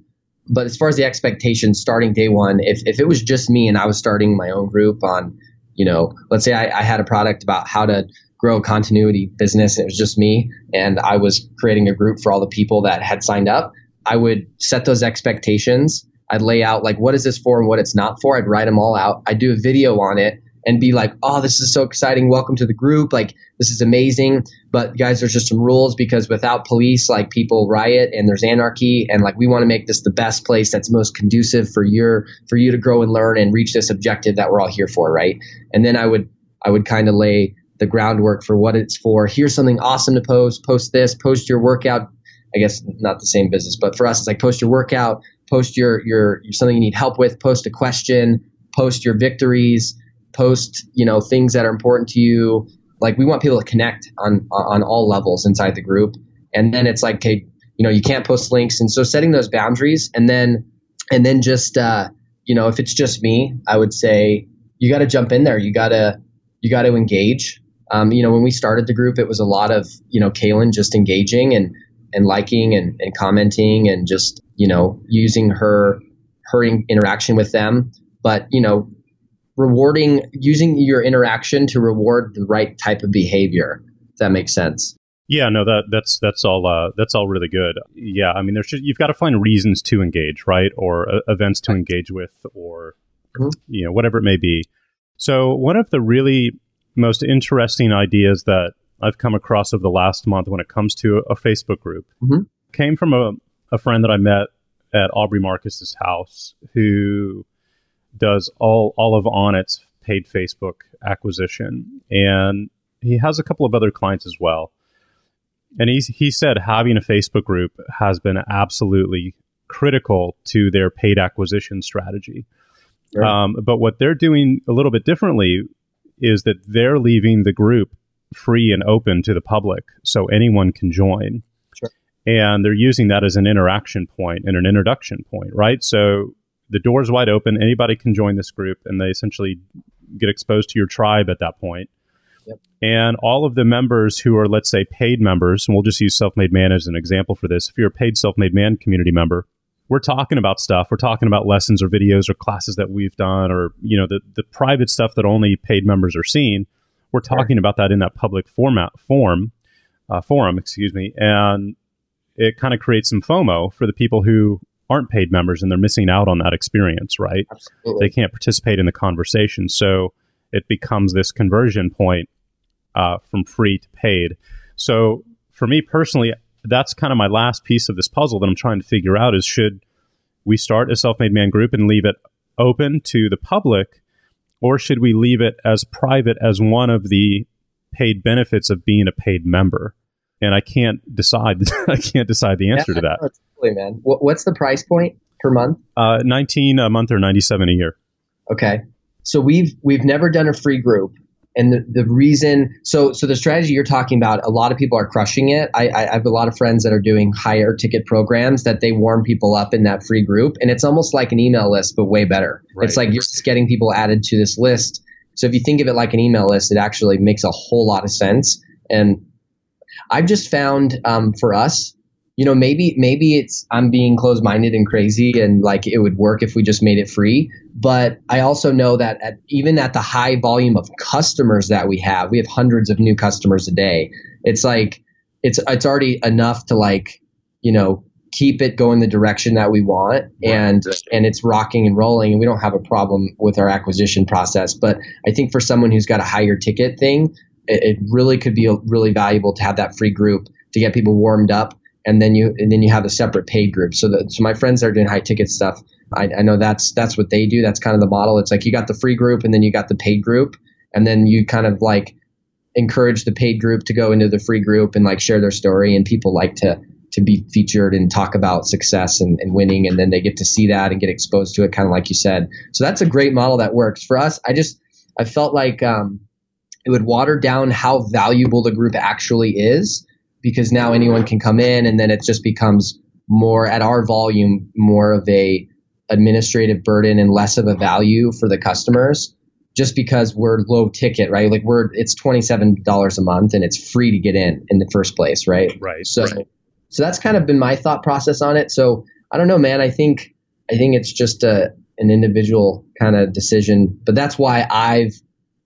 but as far as the expectations starting day one, if, if it was just me and I was starting my own group on, you know, let's say I, I had a product about how to grow a continuity business it was just me and I was creating a group for all the people that had signed up, I would set those expectations. I'd lay out like what is this for and what it's not for. I'd write them all out. I'd do a video on it and be like, oh, this is so exciting. Welcome to the group. Like, this is amazing. But guys, there's just some rules because without police, like people riot and there's anarchy. And like, we want to make this the best place that's most conducive for your, for you to grow and learn and reach this objective that we're all here for. Right. And then I would, I would kind of lay the groundwork for what it's for. Here's something awesome to post. Post this, post your workout. I guess not the same business, but for us, it's like post your workout, post your, your, your something you need help with, post a question, post your victories post, you know, things that are important to you. Like we want people to connect on on all levels inside the group. And then it's like, okay, you know, you can't post links. And so setting those boundaries and then and then just uh, you know, if it's just me, I would say you got to jump in there. You got to you got to engage. Um, you know, when we started the group, it was a lot of you know Kaelin just engaging and and liking and, and commenting and just you know using her her in, interaction with them. But you know, rewarding using your interaction to reward the right type of behavior. If that makes sense. Yeah, no, that that's that's all uh, that's all really good. Yeah, I mean, there's just, you've got to find reasons to engage, right, or uh, events to engage with, or mm-hmm. you know whatever it may be. So one of the really most interesting ideas that I've come across over the last month when it comes to a Facebook group mm-hmm. came from a, a friend that I met at Aubrey Marcus's house who does all all of Onnit's paid Facebook acquisition, and he has a couple of other clients as well. And he's he said having a Facebook group has been absolutely critical to their paid acquisition strategy. Right. Um, but what they're doing a little bit differently is that they're leaving the group free and open to the public, so anyone can join. Sure. And they're using that as an interaction point and an introduction point, right? So the door's wide open. Anybody can join this group, and they essentially get exposed to your tribe at that point. Yep. And all of the members who are, let's say, paid members, and we'll just use Self Made Man as an example for this. If you're a paid Self Made Man community member, we're talking about stuff. We're talking about lessons or videos or classes that we've done, or you know, the the private stuff that only paid members are seeing. We're talking about that in that public format form uh, forum, excuse me, and it kind of creates some FOMO for the people who aren't paid members and they're missing out on that experience, right? Absolutely. They can't participate in the conversation, so it becomes this conversion point uh, from free to paid. So for me personally, that's kind of my last piece of this puzzle that I'm trying to figure out is should we start a self-made man group and leave it open to the public or should we leave it as private as one of the paid benefits of being a paid member and i can't decide i can't decide the answer yeah, to that totally, man. What's the price point per month? Uh, 19 a month or 97 a year. Okay. So we've we've never done a free group and the, the reason so so the strategy you're talking about a lot of people are crushing it. I, I have a lot of friends that are doing higher ticket programs that they warm people up in that free group and it's almost like an email list but way better. Right. it's like you're just getting people added to this list. So if you think of it like an email list it actually makes a whole lot of sense. And i've just found um, for us you know maybe maybe it's i'm being closed minded and crazy and like it would work if we just made it free. But I also know that at, even at the high volume of customers that we have, we have hundreds of new customers a day. It's like it's it's already enough to like you know keep it going the direction that we want and and it's rocking and rolling and we don't have a problem with our acquisition process. But i think for someone who's got a higher ticket thing it, it really could be really valuable to have that free group to get people warmed up and then you and then you have a separate paid group so that so my friends that are doing high ticket stuff I, I know that's that's what they do. That's kind of the model. It's like you got the free group and then you got the paid group, and then you kind of like encourage the paid group to go into the free group and like share their story, and people like to to be featured and talk about success and, and winning, and then they get to see that and get exposed to it, kind of like you said. So that's a great model that works for us. I just I felt like um, it would water down how valuable the group actually is because now anyone can come in, and then it just becomes more at our volume, more of a administrative burden and less of a value for the customers just because we're low ticket, right? Like we're it's twenty seven dollars a month and it's free to get in in the first place, right? Right. So right. so that's kind of been my thought process on it. So I don't know, man. I think I think it's just a an individual kind of decision, but that's why I've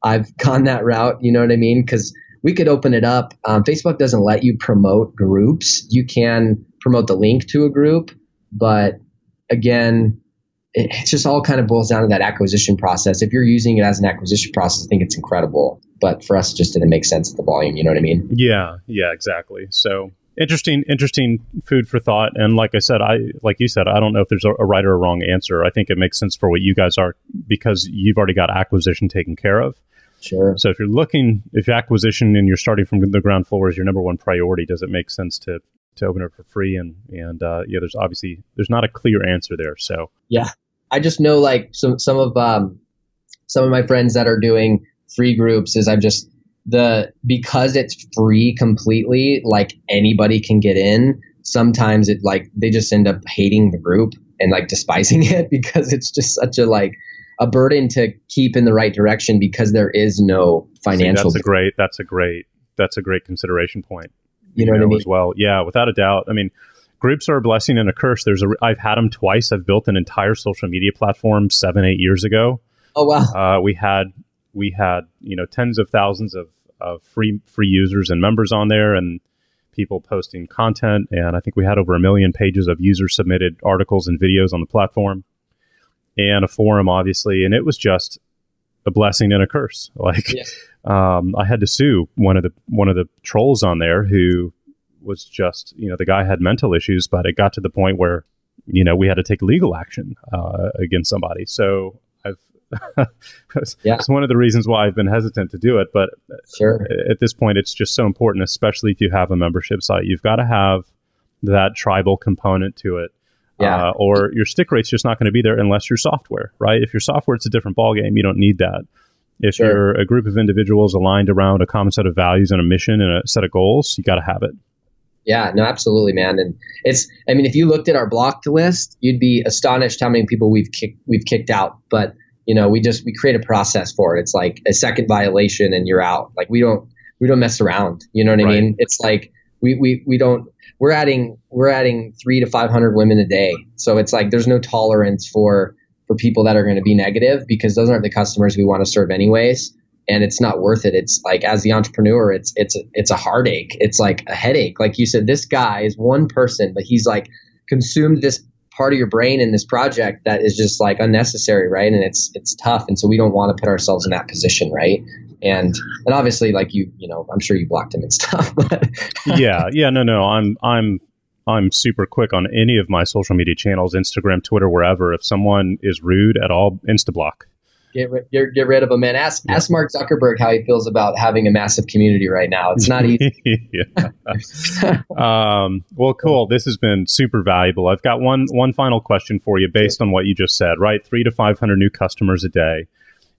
I've gone that route. You know what I mean? Because we could open it up. Um, Facebook doesn't let you promote groups. You can promote the link to a group, but again, it, just all kind of boils down to that acquisition process. If you're using it as an acquisition process, I think it's incredible. But for us, it just didn't make sense at the volume. You know what I mean? Yeah, yeah, exactly. So interesting, interesting food for thought. And like I said, I like you said, I don't know if there's a, a right or a wrong answer. I think it makes sense for what you guys are because you've already got acquisition taken care of. Sure. So if you're looking, if acquisition and you're starting from the ground floor is your number one priority, does it make sense to to open it for free? And and uh, yeah, there's obviously there's not a clear answer there. So yeah, I just know like some some of um, some of my friends that are doing free groups is I've just the because it's free completely, like anybody can get in. Sometimes it like they just end up hating the group and like despising it because it's just such a like a burden to keep in the right direction because there is no financial. See, that's a great. That's a great. That's a great consideration point. You know, you know I mean? As well, yeah, without a doubt. I mean, groups are a blessing and a curse. There's a I've had them twice. I've built an entire social media platform seven eight years ago. Oh wow! Uh, we had we had you know tens of thousands of, of free free users and members on there, and people posting content. And I think we had over a million pages of user submitted articles and videos on the platform, and a forum, obviously. And it was just a blessing and a curse. Like yeah. um, I had to sue one of the one of the trolls on there who was just you know the guy had mental issues, but it got to the point where you know we had to take legal action uh, against somebody. So I've yeah. it's one of the reasons why I've been hesitant to do it. But sure. at this point, it's just so important, especially if you have a membership site. You've got to have that tribal component to it. Yeah. Uh, or your stick rate's just not going to be there unless your software, right? If your software, it's a different ballgame. You don't need that. If sure. you're a group of individuals aligned around a common set of values and a mission and a set of goals, you got to have it. Yeah, no, absolutely, man. And it's, I mean, if you looked at our blocked list, you'd be astonished how many people we've kicked, we've kicked out. But you know, we just we create a process for it. It's like a second violation and you're out. Like we don't we don't mess around. You know what right. I mean? It's like we, we we don't we're adding we're adding three to five hundred women a day. So it's like there's no tolerance for for people that are going to be negative because those aren't the customers we want to serve anyways and it's not worth it. It's like as the entrepreneur, it's it's it's a heartache. It's like a headache. Like you said, this guy is one person, but he's like consumed this part of your brain in this project that is just like unnecessary, right? And it's it's tough, and so we don't want to put ourselves in that position, right? And and obviously, like you, you know, I'm sure you blocked him and stuff. yeah, yeah, no, no, I'm I'm I'm super quick on any of my social media channels, Instagram, Twitter, wherever. If someone is rude at all, insta block. Get, rid, get, get rid of him, man. Ask yeah. ask Mark Zuckerberg how he feels about having a massive community right now. It's not easy. um, well, cool. This has been super valuable. I've got one one final question for you, based on what you just said. Right, three to five hundred new customers a day.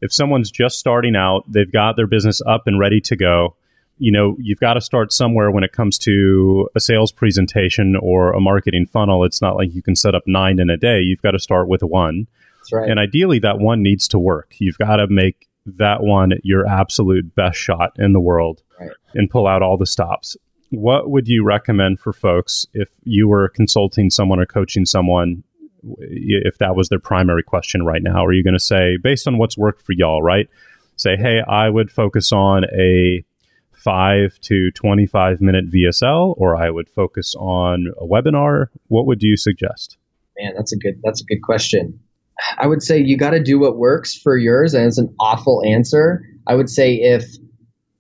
If someone's just starting out, they've got their business up and ready to go. You know, you've got to start somewhere when it comes to a sales presentation or a marketing funnel. It's not like you can set up nine in a day. You've got to start with one right. And ideally, that one needs to work. You've got to make that one your absolute best shot in the world right. and pull out all the stops. What would you recommend for folks if you were consulting someone or coaching someone? If that was their primary question right now, are you going to say, based on what's worked for y'all, right? Say, hey, I would focus on a five to 25 minute VSL, or I would focus on a webinar. What would you suggest? Man, that's a good, that's a good question. I would say you got to do what works for yours, and it's an awful answer. I would say if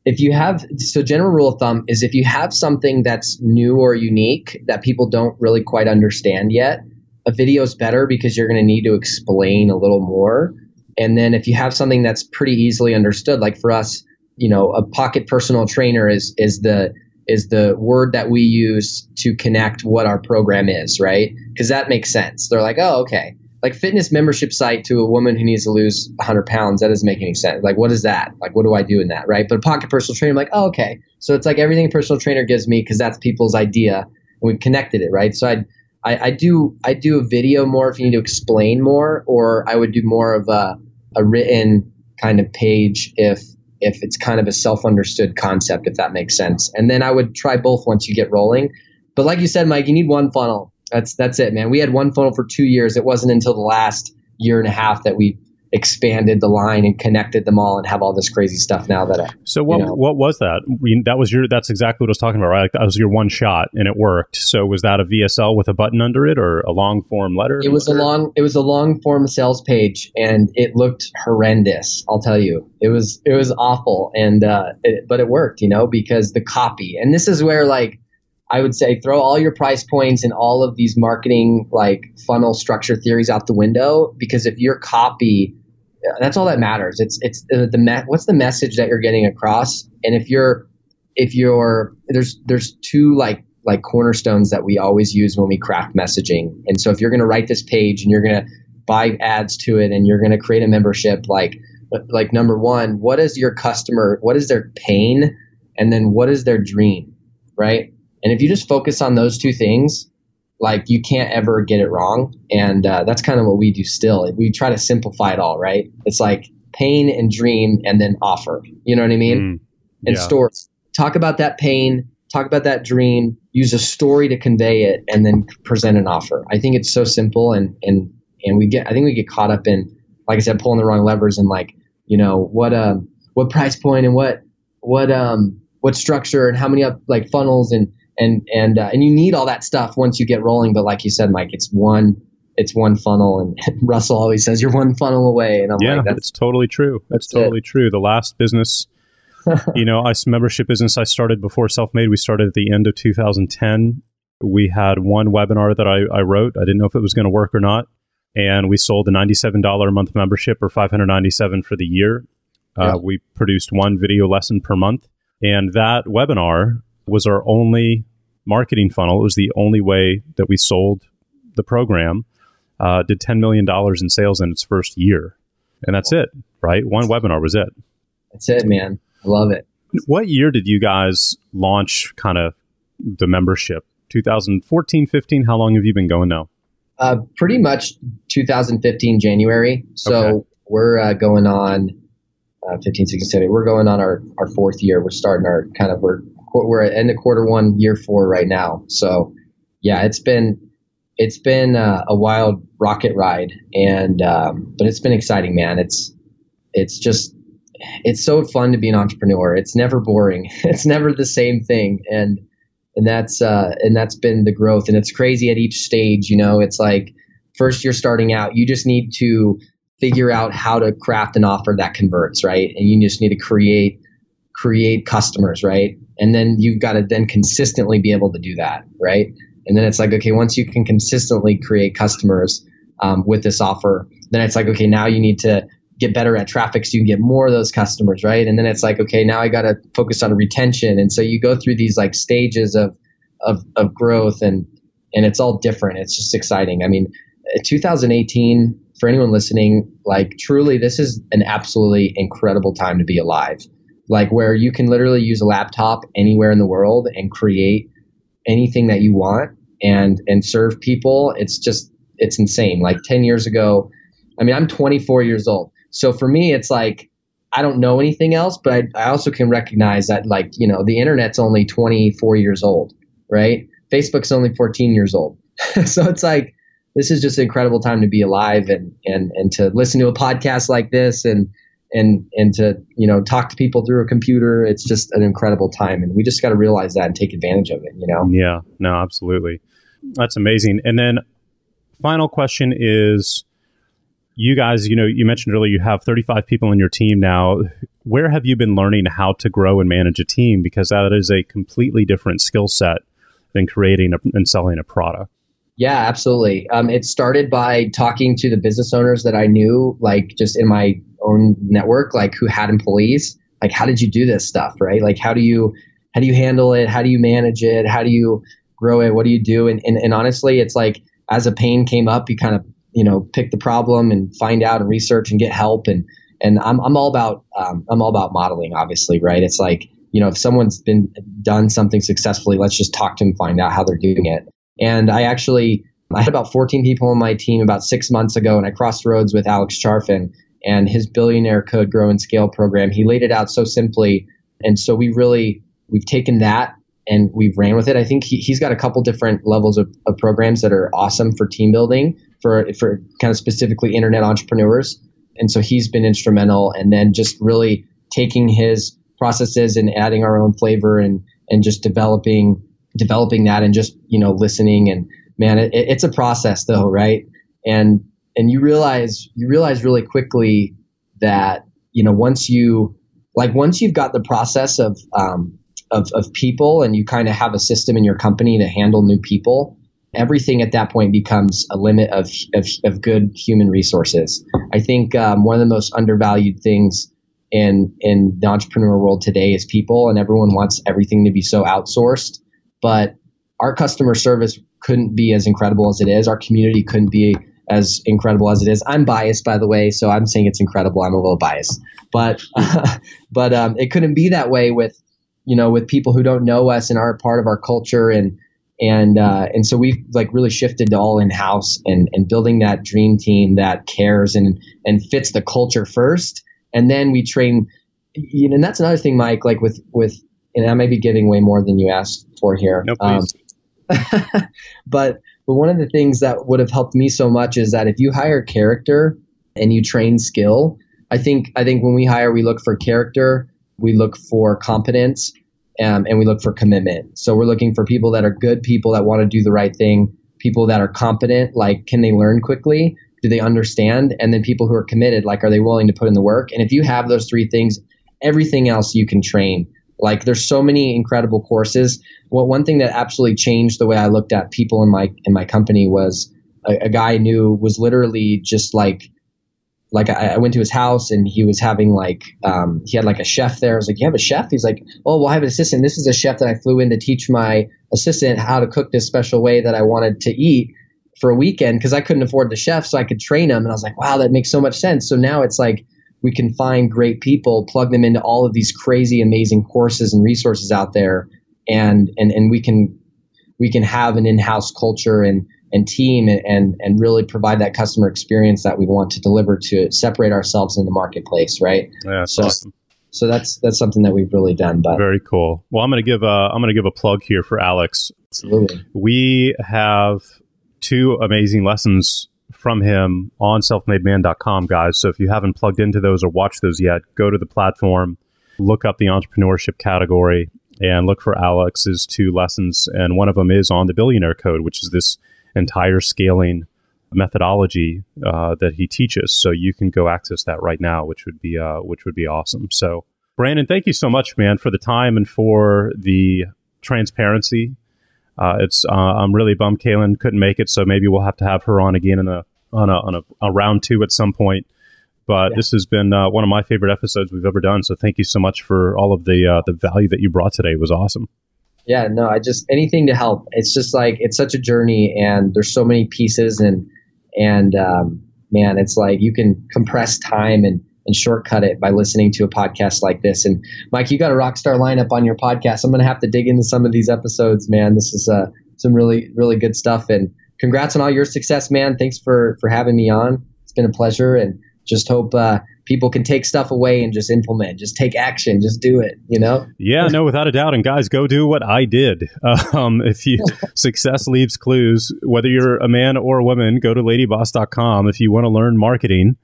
if you have so general rule of thumb is if you have something that's new or unique that people don't really quite understand yet, a video is better because you're going to need to explain a little more. And then if you have something that's pretty easily understood, like for us, you know, a pocket personal trainer is is the is the word that we use to connect what our program is, right? Because that makes sense. They're like, oh, okay like fitness membership site to a woman who needs to lose 100 pounds that doesn't make any sense like what is that like what do i do in that right but a pocket personal trainer i'm like oh, okay so it's like everything a personal trainer gives me because that's people's idea and we've connected it right so I'd, I, I do I do a video more if you need to explain more, or I would do more of a, a written kind of page if if it's kind of a self understood concept, if that makes sense. And then I would try both once you get rolling. But like you said, Mike, you need one funnel. That's that's it, man. We had one funnel for two years. It wasn't until the last year and a half that we expanded the line and connected them all and have all this crazy stuff now that I, so what you know. what was that? That was your that's exactly what I was talking about right? Like that was your one shot and it worked. So was that a VSL with a button under it or a long form letter? It was a long it was a long form sales page and it looked horrendous I'll tell you. It was it was awful and uh it, but it worked you know because the copy and this is where like I would say throw all your price points and all of these marketing like funnel structure theories out the window because if your copy that's all that matters. It's it's the, the me- what's the message that you're getting across? And if you're if you're there's there's two like like cornerstones that we always use when we craft messaging. And so if you're going to write this page and you're going to buy ads to it and you're going to create a membership like like number one what is your customer what is their pain? And then what is their dream right and if you just focus on those two things, like you can't ever get it wrong. And uh, that's kind of what we do still. We try to simplify it all, right? It's like pain and dream and then offer. You know what I mean? Mm, yeah. And stores. Talk about that pain, talk about that dream, use a story to convey it, and then present an offer. I think it's so simple and and and we get I think we get caught up in like I said, pulling the wrong levers and like, you know, what um what price point and what what um what structure and how many up like funnels and and and uh, and you need all that stuff once you get rolling. But like you said, Mike, it's one it's one funnel, and Russell always says you're one funnel away, and I'm yeah, like, that's totally true. That's, that's totally it. true. The last business, you know, I membership business I started before Self Made. We started at the end of 2010. We had one webinar that I, I wrote. I didn't know if it was going to work or not, and we sold a $97 a month membership or 597 for the year. Uh, yeah. Uh, we produced one video lesson per month, and that webinar was our only marketing funnel. It was the only way that we sold the program. Uh, did $10 million in sales in its first year. And that's it, right? One webinar was it. That's it, man. I love it. What year did you guys launch kind of the membership? 2014, 15? How long have you been going now? Uh, pretty much 2015 January. So okay. we're uh, going on uh, 15, 16, 17. We're going on our, our fourth year. We're starting our kind of we're we're at end of quarter one, year four right now. So yeah, it's been it's been uh, a wild rocket ride, and um, but it's been exciting, man. It's it's just it's so fun to be an entrepreneur. It's never boring. It's never the same thing, and and that's uh, and that's been the growth. And it's crazy at each stage. You know, it's like first you're starting out, you just need to figure out how to craft an offer that converts, right? And you just need to create create customers, right? And then you've got to then consistently be able to do that, right? And then it's like, okay, once you can consistently create customers um, with this offer, then it's like, okay, now you need to get better at traffic so you can get more of those customers, right? And then it's like, okay, now I got to focus on retention. And so you go through these like stages of, of, of growth and, and it's all different. It's just exciting. I mean, 2018, for anyone listening, like truly, this is an absolutely incredible time to be alive like where you can literally use a laptop anywhere in the world and create anything that you want and and serve people. It's just it's insane. Like 10 years ago i mean i'm 24 years old. So for me it's like i don't know anything else but i, I also can recognize that like you know the internet's only 24 years old right? Facebook's only 14 years old. So it's like this is just an incredible time to be alive and and and to listen to a podcast like this and and and to you know talk to people through a computer it's just an incredible time. And we just got to realize that and take advantage of it you know? Yeah. No absolutely. That's amazing. And then final question is you guys you know you mentioned earlier you have 35 people in your team now. Where have you been learning how to grow and manage a team? Because that is a completely different skill set than creating a, and selling a product yeah, absolutely. Um, it started by talking to the business owners that I knew, like just in my own network, like who had employees. Like, how did you do this stuff, right? Like, how do you how do you handle it? How do you manage it? How do you grow it? What do you do? And and, and honestly, it's like as a pain came up, you kind of you know pick the problem and find out and research and get help. And and I'm I'm all about um, I'm all about modeling, obviously, right? It's like you know if someone's been done something successfully, let's just talk to them, find out how they're doing it. And I actually, I had about 14 people on my team about six months ago, and I crossed roads with Alex Charfen and his billionaire code grow and scale program. He laid it out so simply. And so we really, we've taken that and we've ran with it. I think he, he's got a couple different levels of, of programs that are awesome for team building for, for kind of specifically internet entrepreneurs. And so he's been instrumental and then just really taking his processes and adding our own flavor and, and just developing developing that and just you know listening and man it, it's a process though right? And and you realize you realize really quickly that you know once you like once you've got the process of um, of, of people and you kind of have a system in your company to handle new people everything at that point becomes a limit of, of, of good human resources. I think um, one of the most undervalued things in in the entrepreneur world today is people and everyone wants everything to be so outsourced but our customer service couldn't be as incredible as it is. Our community couldn't be as incredible as it is. I'm biased, by the way, so I'm saying it's incredible. I'm a little biased, but uh, but um, it couldn't be that way with you know with people who don't know us and aren't part of our culture and and uh, and so we've like really shifted to all in house and and building that dream team that cares and and fits the culture first, and then we train. You know, and that's another thing, Mike. Like with with and I may be giving way more than you asked for here. No, please. Um, but but one of the things that would have helped me so much is that if you hire character and you train skill. I think I think when we hire, we look for character, we look for competence, um, and we look for commitment. So we're looking for people that are good people that want to do the right thing, people that are competent, like can they learn quickly, do they understand, and then people who are committed, like are they willing to put in the work. And if you have those three things, everything else you can train. Like there's so many incredible courses. Well, one thing that absolutely changed the way I looked at people in my in my company was a, a guy I knew was literally just like like I, I, went to his house and he was having like um, he had like a chef there. I was like, "You have a chef?" He's like, "Oh, well, I have an assistant. This is a chef that I flew in to teach my assistant how to cook this special way that I wanted to eat for a weekend because I couldn't afford the chef, so I could train him." And I was like, "Wow, that makes so much sense." So now it's like we can find great people, plug them into all of these crazy, amazing courses and resources out there, and and and we can we can have an in-house culture and and team and, and, and really provide that customer experience that we want to deliver to separate ourselves in the marketplace, right? Yeah, so, awesome. so that's that's something that we've really done. But very cool. Well, I'm gonna give a I'm gonna give a plug here for Alex. Absolutely. We have two amazing lessons from him on selfmademan.com, guys. So if you haven't plugged into those or watched those yet, go to the platform, look up the entrepreneurship category, and look for Alex's two lessons. And one of them is on the billionaire code, which is this entire scaling methodology uh, that he teaches. So you can go access that right now, which would be uh, which would be awesome. So Brandon, thank you so much, man, for the time and for the transparency. Uh, it's uh, I'm really bummed Kaelin couldn't make it, so maybe we'll have to have her on again in a on a on a, a round two at some point. But yeah. this has been uh, one of my favorite episodes we've ever done. So thank you so much for all of the uh, the value that you brought today. It was awesome yeah, no, I just anything to help. It's just like it's such a journey, and there's so many pieces, and and um, man, it's like you can compress time and and shortcut it by listening to a podcast like this. And Mike, you got a rock star lineup on your podcast. I'm gonna have to dig into some of these episodes, man. This is uh, some really really good stuff, and congrats on all your success, man. Thanks for for having me on. It's been a pleasure, and just hope uh, people can take stuff away and just implement, just take action, just do it, you know? Yeah, no, without a doubt. And guys, go do what I did. Um, if you success leaves clues, whether you're a man or a woman, go to ladyboss.com. If you want to learn marketing,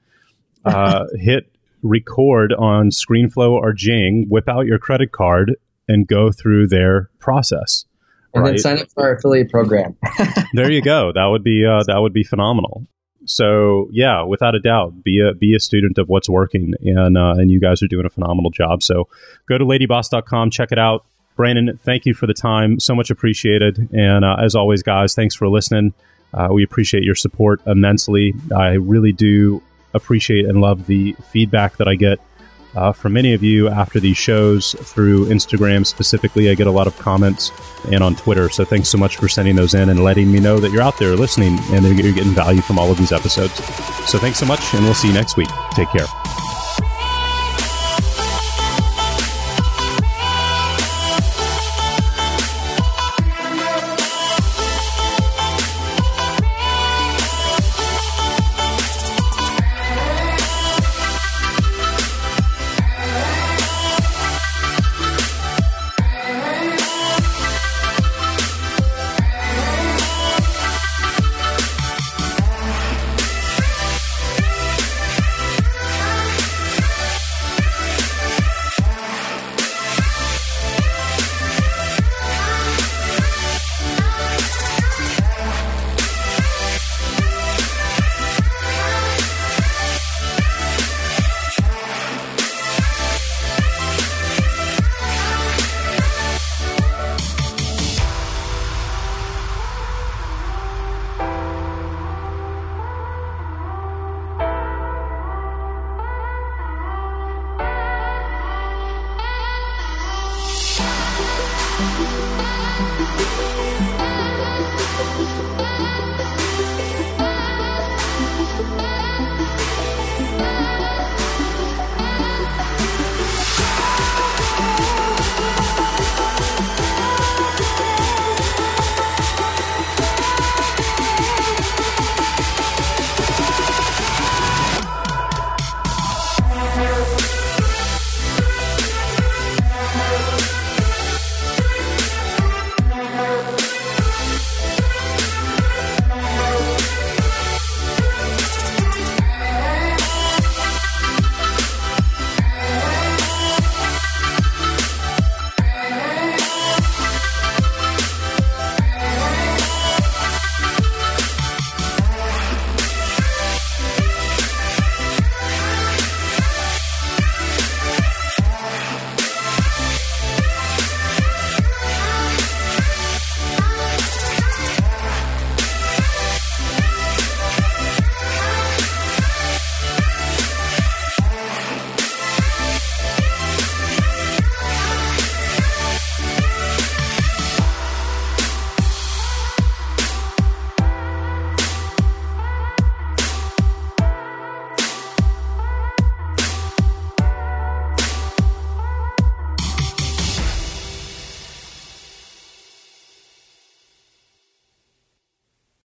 uh, hit record on ScreenFlow or Jing, whip out your credit card and go through their process. And right? then sign up for our affiliate program. there you go. That would be uh, that would be phenomenal. So yeah, without a doubt, be a be a student of what's working, and uh, and you guys are doing a phenomenal job. So go to ladyboss.com, check it out. Brandon, thank you for the time, so much appreciated. And uh, as always, guys, thanks for listening. Uh, we appreciate your support immensely. I really do appreciate and love the feedback that I get uh, from many of you after these shows through Instagram specifically. I get a lot of comments and on Twitter. So thanks so much for sending those in and letting me know that you're out there listening and that you're getting value from all of these episodes. So thanks so much, and we'll see you next week. Take care.